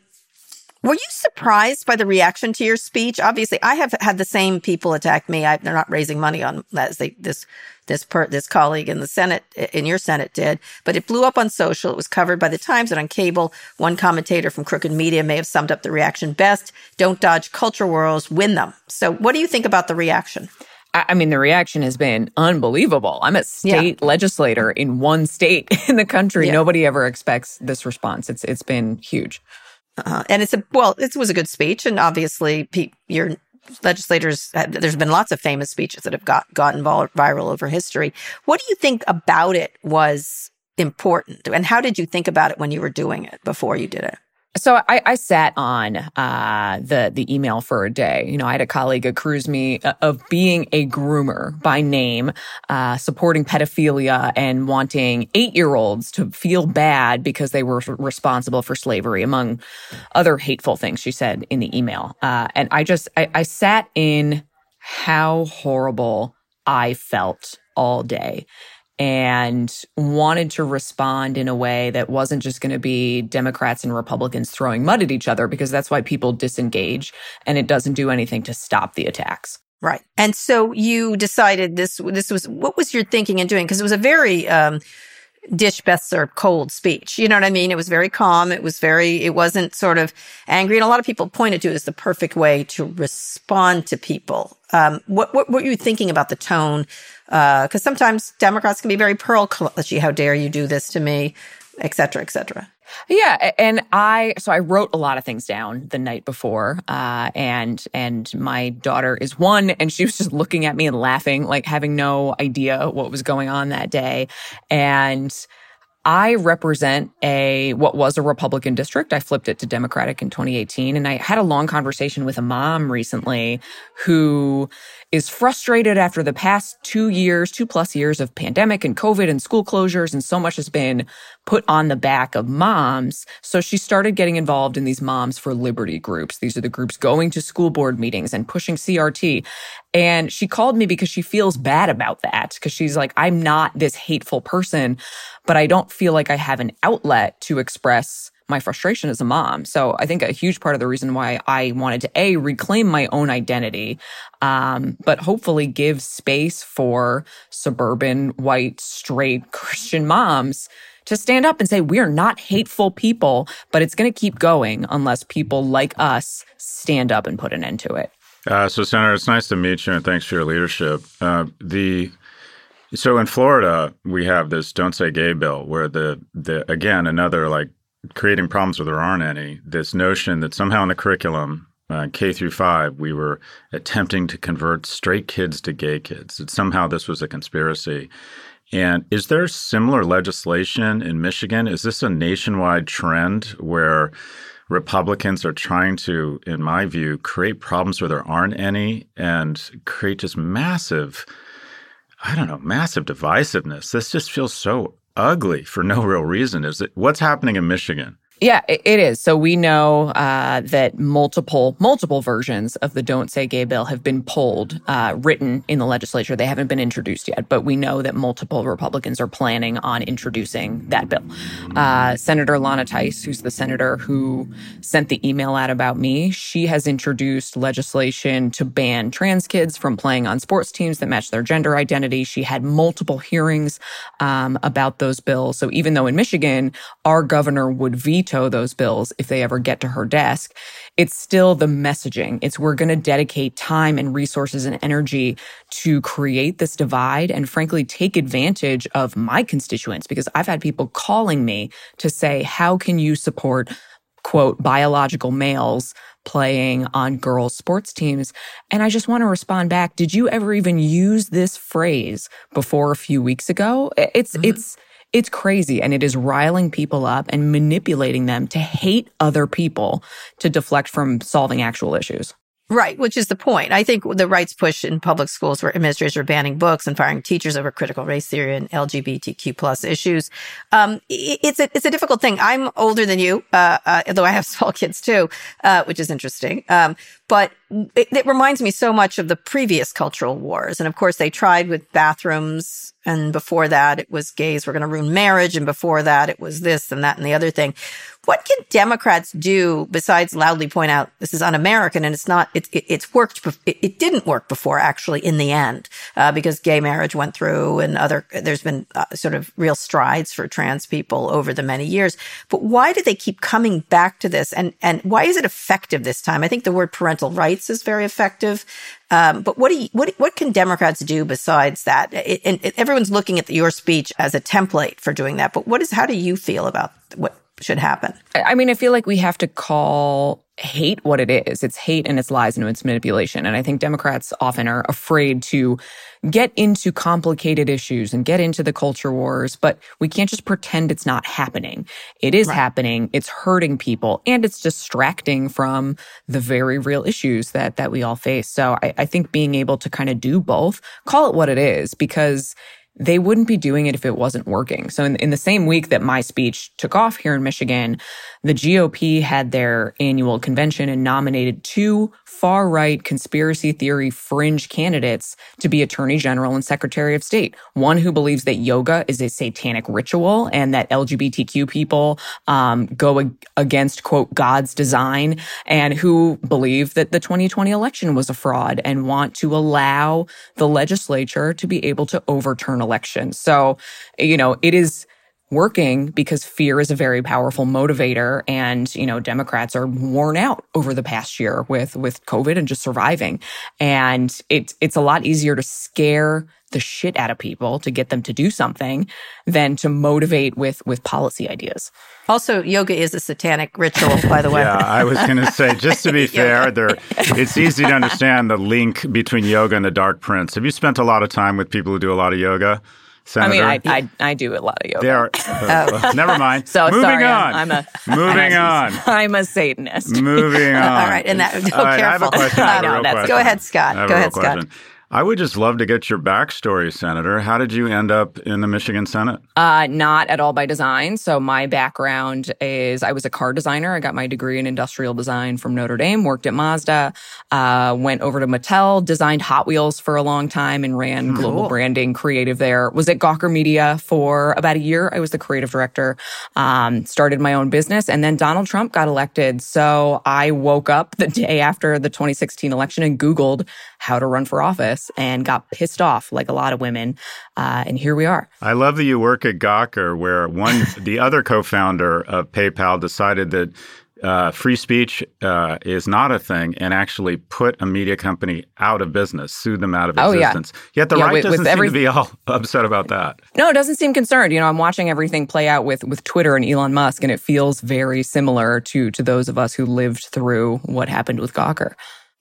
were you surprised by the reaction to your speech? Obviously, I have had the same people attack me. I, they're not raising money on that. They, this this per, this colleague in the Senate in your Senate did, but it blew up on social. It was covered by the Times and on cable. One commentator from Crooked Media may have summed up the reaction best: "Don't dodge culture wars, win them." So, what do you think about the reaction? I mean, the reaction has been unbelievable. I'm a state yeah. legislator in one state in the country. Yeah. Nobody ever expects this response. It's it's been huge. Uh, and it's a well, it was a good speech, and obviously, your legislators. There's been lots of famous speeches that have got gotten viral over history. What do you think about it was important, and how did you think about it when you were doing it before you did it? So I, I sat on uh, the the email for a day. You know, I had a colleague accuse me uh, of being a groomer by name, uh, supporting pedophilia and wanting eight year olds to feel bad because they were responsible for slavery, among other hateful things she said in the email. Uh, and I just I, I sat in how horrible I felt all day and wanted to respond in a way that wasn't just going to be Democrats and Republicans throwing mud at each other because that's why people disengage and it doesn't do anything to stop the attacks. Right. And so you decided this this was what was your thinking and doing because it was a very um dish best served cold speech. You know what I mean? It was very calm. It was very, it wasn't sort of angry. And a lot of people pointed to it as the perfect way to respond to people. Um, what, what, what were you thinking about the tone because uh, sometimes Democrats can be very pearl clutchy. How dare you do this to me, et cetera, et cetera. Yeah, and I so I wrote a lot of things down the night before, uh, and and my daughter is one, and she was just looking at me and laughing, like having no idea what was going on that day, and I represent a what was a Republican district. I flipped it to Democratic in 2018 and I had a long conversation with a mom recently who is frustrated after the past 2 years, 2 plus years of pandemic and COVID and school closures and so much has been put on the back of moms. So she started getting involved in these moms for liberty groups. These are the groups going to school board meetings and pushing CRT. And she called me because she feels bad about that because she's like I'm not this hateful person but I don't feel like I have an outlet to express my frustration as a mom. So I think a huge part of the reason why I wanted to a reclaim my own identity, um, but hopefully give space for suburban, white, straight Christian moms to stand up and say, we're not hateful people, but it's going to keep going unless people like us stand up and put an end to it. Uh, so, Senator, it's nice to meet you and thanks for your leadership. Uh, the so in Florida, we have this "Don't Say Gay" bill, where the the again another like creating problems where there aren't any. This notion that somehow in the curriculum, uh, K through five, we were attempting to convert straight kids to gay kids. That somehow this was a conspiracy. And is there similar legislation in Michigan? Is this a nationwide trend where Republicans are trying to, in my view, create problems where there aren't any and create just massive, I don't know, massive divisiveness. This just feels so ugly for no real reason. Is it what's happening in Michigan? Yeah, it is. So we know uh, that multiple multiple versions of the "Don't Say Gay" bill have been pulled, uh, written in the legislature. They haven't been introduced yet, but we know that multiple Republicans are planning on introducing that bill. Uh, senator Lana Theis, who's the senator who sent the email out about me, she has introduced legislation to ban trans kids from playing on sports teams that match their gender identity. She had multiple hearings um, about those bills. So even though in Michigan our governor would veto veto those bills if they ever get to her desk. It's still the messaging. It's we're going to dedicate time and resources and energy to create this divide and frankly take advantage of my constituents because I've had people calling me to say, how can you support quote biological males playing on girls sports teams and i just want to respond back did you ever even use this phrase before a few weeks ago it's mm-hmm. it's it's crazy and it is riling people up and manipulating them to hate other people to deflect from solving actual issues. Right, which is the point. I think the rights push in public schools where administrators are banning books and firing teachers over critical race theory and LGBTQ plus issues. Um, it's a it's a difficult thing. I'm older than you, uh, uh, though I have small kids too, uh, which is interesting. Um, but it, it reminds me so much of the previous cultural wars, and of course they tried with bathrooms and before that, it was gays were going to ruin marriage. And before that, it was this and that and the other thing. What can Democrats do besides loudly point out this is un-American and it's not, it, it, it's worked, it, it, didn't work before actually in the end, uh, because gay marriage went through and other, there's been uh, sort of real strides for trans people over the many years. But why do they keep coming back to this? And, and why is it effective this time? I think the word parental rights is very effective. Um, but what do you, what what can Democrats do besides that? It, and it, everyone's looking at your speech as a template for doing that. But what is how do you feel about what should happen? I mean, I feel like we have to call hate what it is. It's hate and it's lies and it's manipulation. And I think Democrats often are afraid to get into complicated issues and get into the culture wars, but we can't just pretend it's not happening. It is right. happening. It's hurting people and it's distracting from the very real issues that, that we all face. So I, I think being able to kind of do both, call it what it is, because they wouldn't be doing it if it wasn't working. So in, in the same week that my speech took off here in Michigan, the GOP had their annual convention and nominated two far right conspiracy theory fringe candidates to be attorney general and secretary of state. One who believes that yoga is a satanic ritual and that LGBTQ people um, go ag- against, quote, God's design, and who believe that the 2020 election was a fraud and want to allow the legislature to be able to overturn elections. So, you know, it is working because fear is a very powerful motivator. And you know democrats are worn out over the past year with with covid and just surviving. And it's it's a lot easier to scare the shit out of people to get them to do something than to motivate with with policy ideas. Also yoga is a satanic ritual by the way. Yeah i was going to say just to be fair there it's easy to understand the link between yoga and the dark prince. Have you spent a lot of time with people who do a lot of yoga Senator. I mean, I, I, I do a lot of yoga. There, are, uh, never mind. So moving sorry, on. I'm, I'm a moving on. I'm a Satanist. Moving on. All right, and that. Oh, All right, I have a question. I, know, question. Go ahead, Scott. Go ahead, Scott. Question. I would just love to get your backstory, Senator. How did you end up in the Michigan Senate? Uh, not at all by design. So my background is I was a car designer. I got my degree in industrial design from Notre Dame, worked at Mazda, uh, went over to Mattel, designed Hot Wheels for a long time and ran hmm. global branding creative there. Was at Gawker Media for about a year. I was the creative director, um, started my own business and then Donald Trump got elected. So I woke up the day after the 2016 election and Googled how to run for office and got pissed off like a lot of women. Uh, and here we are. I love that you work at Gawker, where one, the other co founder of PayPal decided that uh, free speech uh, is not a thing and actually put a media company out of business, sued them out of existence. Oh, yeah. Yet the yeah, right with, doesn't with every... seem to be all upset about that. No, it doesn't seem concerned. You know, I'm watching everything play out with with Twitter and Elon Musk, and it feels very similar to to those of us who lived through what happened with Gawker.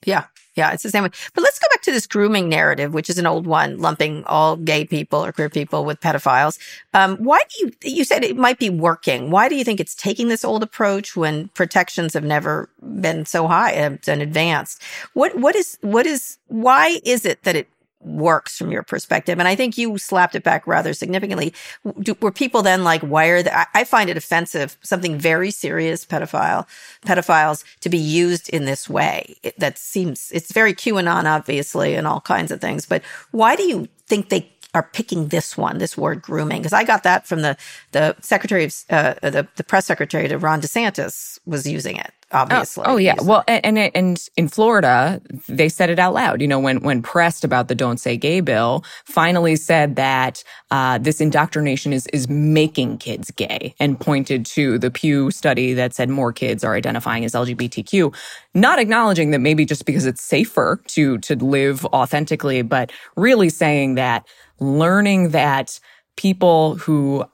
Yeah. Yeah, it's the same way. But let's go back to this grooming narrative, which is an old one, lumping all gay people or queer people with pedophiles. Um, why do you, you said it might be working. Why do you think it's taking this old approach when protections have never been so high and advanced? What, what is, what is, why is it that it works from your perspective. And I think you slapped it back rather significantly. Do, were people then like wired? I, I find it offensive, something very serious, pedophile, pedophiles to be used in this way. It, that seems, it's very QAnon, obviously, and all kinds of things. But why do you think they are picking this one, this word grooming? Because I got that from the, the secretary of, uh, the, the press secretary to Ron DeSantis was using it obviously. Oh, oh yeah. Well, and, and, and in Florida, they said it out loud. You know, when when pressed about the "Don't Say Gay" bill, finally said that uh, this indoctrination is is making kids gay, and pointed to the Pew study that said more kids are identifying as LGBTQ, not acknowledging that maybe just because it's safer to to live authentically, but really saying that learning that people who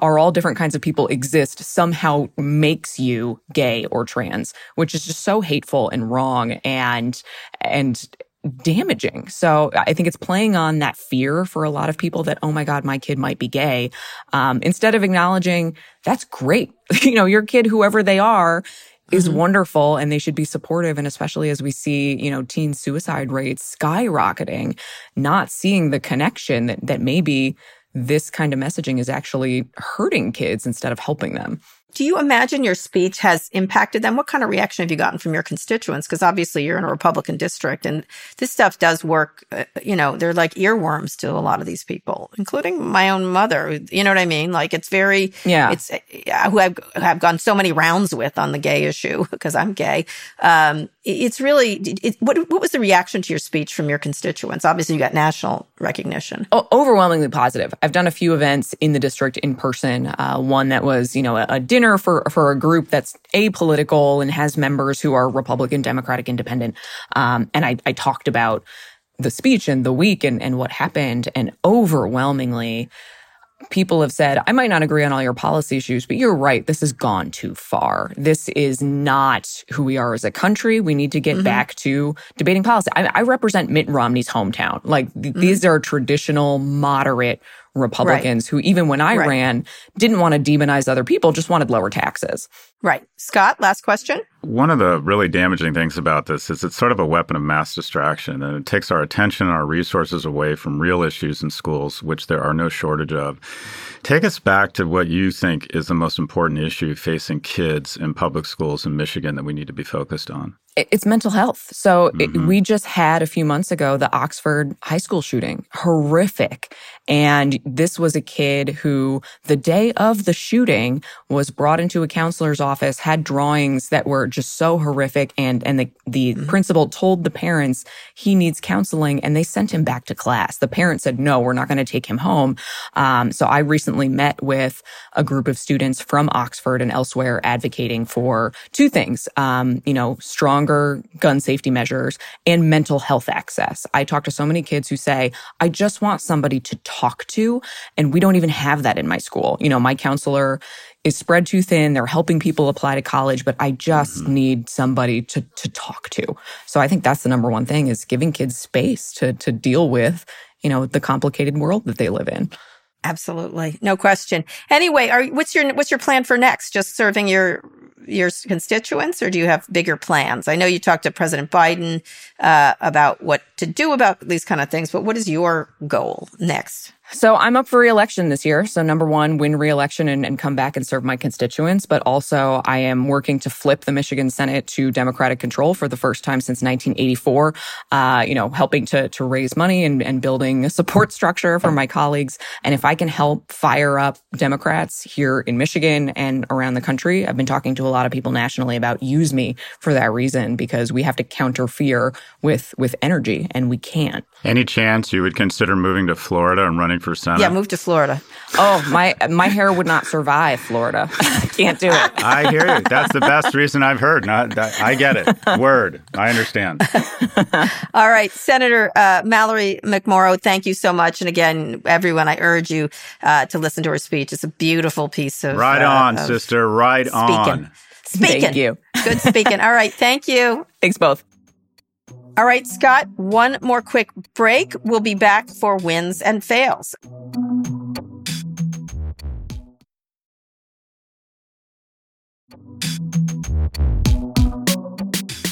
are all different kinds of people exist somehow makes you gay or trans, which is just so hateful and wrong and, and, damaging. So I think it's playing on that fear for a lot of people that, oh my God, my kid might be gay. Um, instead of acknowledging that's great. you know, your kid, whoever they are, is mm-hmm. wonderful and they should be supportive. And especially as we see, you know, teen suicide rates skyrocketing, not seeing the connection that, that maybe this kind of messaging is actually hurting kids instead of helping them. Do you imagine your speech has impacted them? What kind of reaction have you gotten from your constituents? Because obviously you're in a Republican district and this stuff does work. Uh, you know, they're like earworms to a lot of these people, including my own mother. You know what I mean? Like it's very, yeah, it's uh, who I've, have gone so many rounds with on the gay issue because I'm gay. Um, it's really, it, what, what was the reaction to your speech from your constituents? Obviously you got national recognition. O- overwhelmingly positive. I've done a few events in the district in person. Uh, one that was, you know, a, a dinner dinner for for a group that's apolitical and has members who are Republican, Democratic, Independent. Um, and I, I talked about the speech and the week and, and what happened, and overwhelmingly people have said, I might not agree on all your policy issues, but you're right. This has gone too far. This is not who we are as a country. We need to get mm-hmm. back to debating policy. I, I, represent Mitt Romney's hometown. Like th- mm-hmm. these are traditional, moderate Republicans right. who, even when I right. ran, didn't want to demonize other people, just wanted lower taxes. Right. Scott, last question. One of the really damaging things about this is it's sort of a weapon of mass distraction, and it takes our attention and our resources away from real issues in schools, which there are no shortage of. Take us back to what you think is the most important issue facing kids in public schools in Michigan that we need to be focused on it's mental health. So mm-hmm. it, we just had a few months ago the Oxford high school shooting, horrific. And this was a kid who the day of the shooting was brought into a counselor's office, had drawings that were just so horrific. And, and the, the mm-hmm. principal told the parents he needs counseling and they sent him back to class. The parents said, no, we're not going to take him home. Um, so I recently met with a group of students from Oxford and elsewhere advocating for two things. Um, you know, stronger gun safety measures and mental health access. I talk to so many kids who say, I just want somebody to talk to. And we don't even have that in my school. You know, my counselor is spread too thin. They're helping people apply to college, but I just mm-hmm. need somebody to, to talk to. So I think that's the number one thing is giving kids space to, to deal with, you know, the complicated world that they live in. Absolutely. No question. Anyway, are, what's your, what's your plan for next? Just serving your your constituents, or do you have bigger plans? I know you talked to President Biden uh, about what to do about these kind of things, but what is your goal next? So I'm up for reelection this year. So number one, win reelection and, and come back and serve my constituents. But also I am working to flip the Michigan Senate to Democratic control for the first time since 1984. Uh, you know, helping to, to raise money and, and building a support structure for my colleagues. And if I can help fire up Democrats here in Michigan and around the country, I've been talking to a lot of people nationally about use me for that reason because we have to counter fear with, with energy and we can't. Any chance you would consider moving to Florida and running for Senate? Yeah, move to Florida. Oh, my my hair would not survive Florida. Can't do it. I hear you. That's the best reason I've heard. Not that, I get it. Word. I understand. All right, Senator uh, Mallory McMorrow, thank you so much. And again, everyone, I urge you uh, to listen to her speech. It's a beautiful piece of right uh, on, of sister. Right speaking. on. Speaking. Thank you. Good speaking. All right. Thank you. Thanks both. All right, Scott, one more quick break. We'll be back for wins and fails.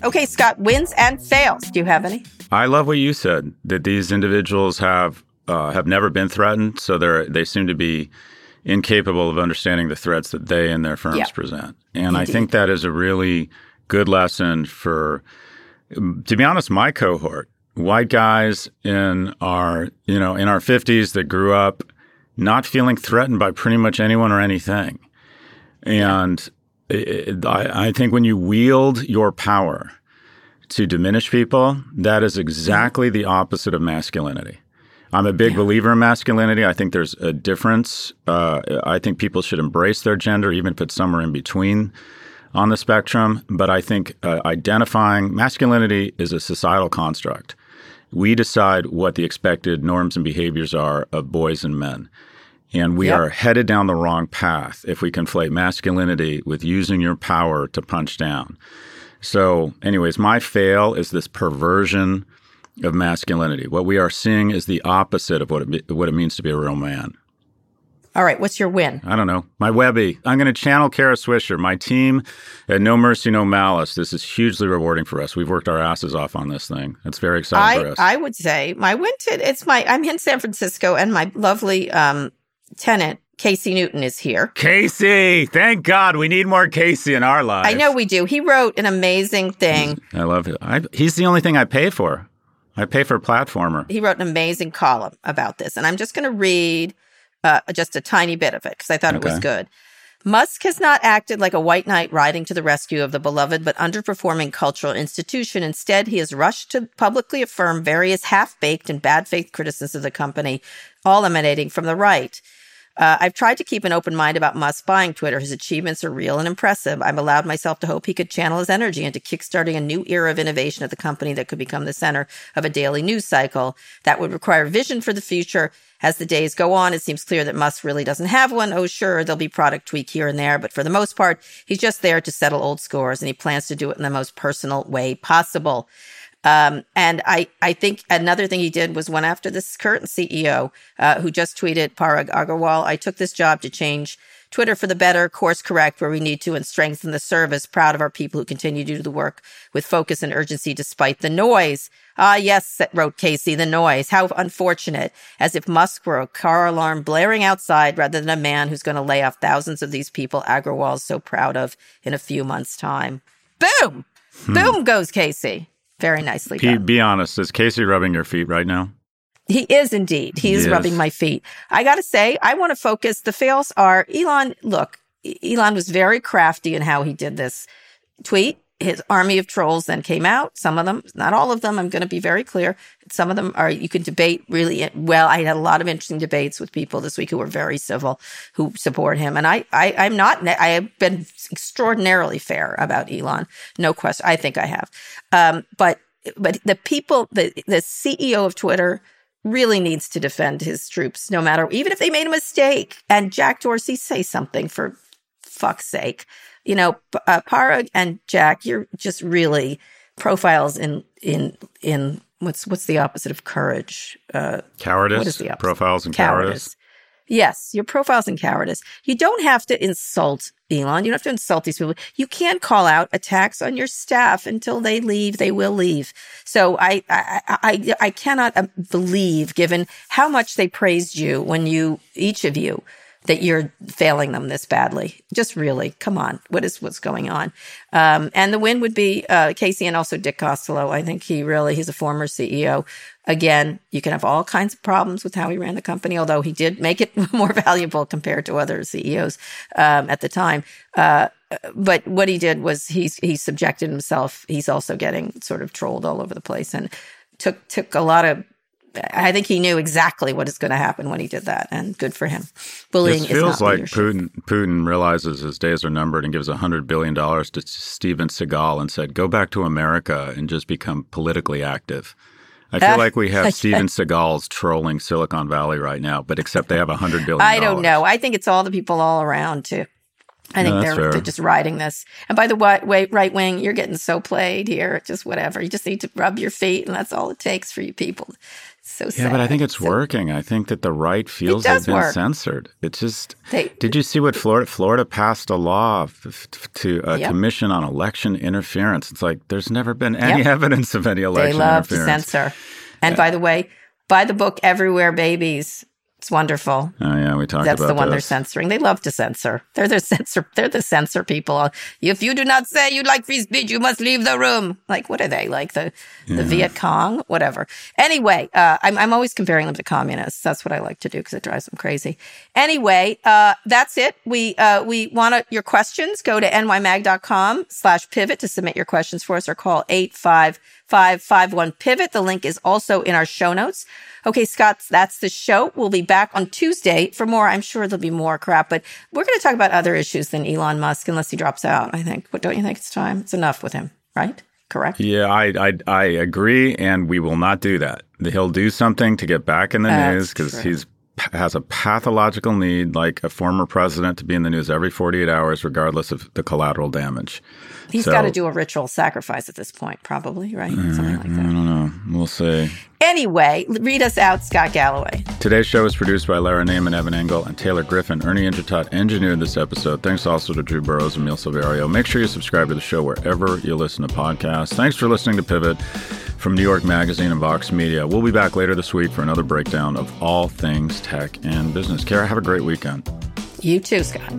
Okay, Scott, wins and fails. Do you have any? I love what you said that these individuals have uh, have never been threatened, so they they seem to be incapable of understanding the threats that they and their firms Yeah. present. And I think that is a really good lesson for, to be honest, my cohort, white guys in our you know in our fifties that grew up not feeling threatened by pretty much anyone or anything. And it, I, I think when you wield your power to diminish people, that is exactly the opposite of masculinity. I'm a big believer in masculinity. I think there's a difference. Uh, I think people should embrace their gender, even if it's somewhere in between on the spectrum. But I think uh, identifying masculinity is a societal construct. We decide what the expected norms and behaviors are of boys and men. And we Yep. are headed down the wrong path if we conflate masculinity with using your power to punch down. So, anyways, my fail is this perversion of masculinity. What we are seeing is the opposite of what it, what it means to be a real man. All right, what's your win? I don't know. My Webby. I'm going to channel Kara Swisher. My team at No Mercy, No Malice. This is hugely rewarding for us. We've worked our asses off on this thing. It's very exciting for us. I would say my win to it's my I'm in San Francisco and my lovely um tenant Casey Newton is here. Casey, thank God we need more Casey in our lives. I know we do. He wrote an amazing thing. I love it. I, he's the only thing I pay for. I pay for platformer. He wrote an amazing column about this, and I'm just going to read uh, just a tiny bit of it because I thought it was good. Musk has not acted like a white knight riding to the rescue of the beloved but underperforming cultural institution. Instead, he has rushed to publicly affirm various half baked and bad faith criticisms of the company, all emanating from the right. Uh, I've tried to keep an open mind about Musk buying Twitter. His achievements are real and impressive. I've allowed myself to hope he could channel his energy into kickstarting a new era of innovation at the company that could become the center of a daily news cycle. That would require vision for the future. As the days go on, it seems clear that Musk really doesn't have one. Oh, sure, there'll be product tweak here and there, but for the most part, he's just there to settle old scores, and he plans to do it in the most personal way possible. Um, and I, I think another thing he did was went after this current CEO uh, who just tweeted Parag Agrawal. I took this job to change Twitter for the better, course correct where we need to, and strengthen the service. Proud of our people who continue to do the work with focus and urgency despite the noise. Ah, yes, wrote Casey, the noise. How unfortunate. As if Musk were a car alarm blaring outside rather than a man who's going to lay off thousands of these people Agrawal's so proud of in a few months' time. Boom! Boom goes Casey. Very nicely Be, done. be honest. Is Casey rubbing your feet right now? He is indeed. He is rubbing my feet. I got to say, I want to focus. The fails are Elon. Look, Elon was very crafty in how he did this tweet. His army of trolls then came out. Some of them, not all of them. I'm going to be very clear. Some of them are you can debate really well. I had a lot of interesting debates with people this week who were very civil, who support him, and I, I I'm not. I have been extraordinarily fair about Elon. No question. I think I have. Um, but but the people, the the CEO of Twitter really needs to defend his troops, no matter even if they made a mistake. And Jack Dorsey say something for fuck's sake. You know, uh, Parag and Jack, you're just really profiles in in in what's what's the opposite of courage? Uh, Cowardice. What is the opposite? Profiles and cowardice. Yes, your profiles in cowardice. You don't have to insult Elon. You don't have to insult these people. You can't call out attacks on your staff until they leave. They will leave. So I, I, I, I cannot uh, believe, given how much they praised you when you, each of you, that you're failing them this badly. Just really, come on. What is what's going on? Um, and the win would be uh, Casey and also Dick Costolo. I think he really he's a former CEO. Again, you can have all kinds of problems with how he ran the company, although he did make it more valuable compared to other CEOs um, at the time. Uh, but what he did was he's he subjected himself. He's also getting sort of trolled all over the place and took took a lot of. I think he knew exactly what is going to happen when he did that, and good for him. Bullying This is feels like leadership. Putin. Putin realizes his days are numbered and gives hundred billion dollars to Steven Seagal and said, "Go back to America and just become politically active." I feel like we have. Steven Seagals trolling Silicon Valley right now, but except they have a hundred billion. I don't know. I think it's all the people all around too. I think No, they're, they're just riding this. And by the way, right wing, you're getting so played here. Just whatever. You just need to rub your feet, and that's all it takes for you people. So sad. Yeah, but I think it's So working. I think that the right feels they've been work. censored. It's just. They- did you see what Florida? Florida passed a law f- to a Yep. commission on election interference. It's like there's never been any Yep. evidence of any election. Interference. They love to censor. And by the way, buy the book Everywhere Babies. It's wonderful. Oh yeah, we talked about That's about the one they're censoring. They love to censor. They're the censor. They're the censor people. If you do not say you like free speech, you must leave the room. Like, what are they? Like the the Viet Cong? Whatever. Anyway, uh, I'm I'm always comparing them to communists. That's what I like to do because it drives them crazy. Anyway, uh, that's it. We uh, we want your questions. Go to nymag.com slash pivot to submit your questions for us or call eight five five five one pivot. The link is also in our show notes. Okay, Scott, that's the show. We'll be back on Tuesday for more. I'm sure there'll be more crap, but we're going to talk about other issues than Elon Musk unless he drops out. I think. But don't you think it's time? It's enough with him, right? Correct. Yeah, I, I I agree, and we will not do that. He'll do something to get back in the That's news because he's has a pathological need, like a former president, to be in the news every 48 hours, regardless of the collateral damage. He's So- got to do a ritual sacrifice at this point, probably, right? Mm, Something like that. I don't know. We'll see. Anyway, read us out, Scott Galloway. Today's show was produced by Lara Naaman, Evan Engel, and Taylor Griffin. Ernie Indradat engineered this episode. Thanks also to Drew Burrows and Emil Silverio. Make sure you subscribe to the show wherever you listen to podcasts. Thanks for listening to Pivot from New York Magazine and Vox Media. We'll be back later this week for another breakdown of all things tech and business. Kara, have a great weekend. You too, Scott.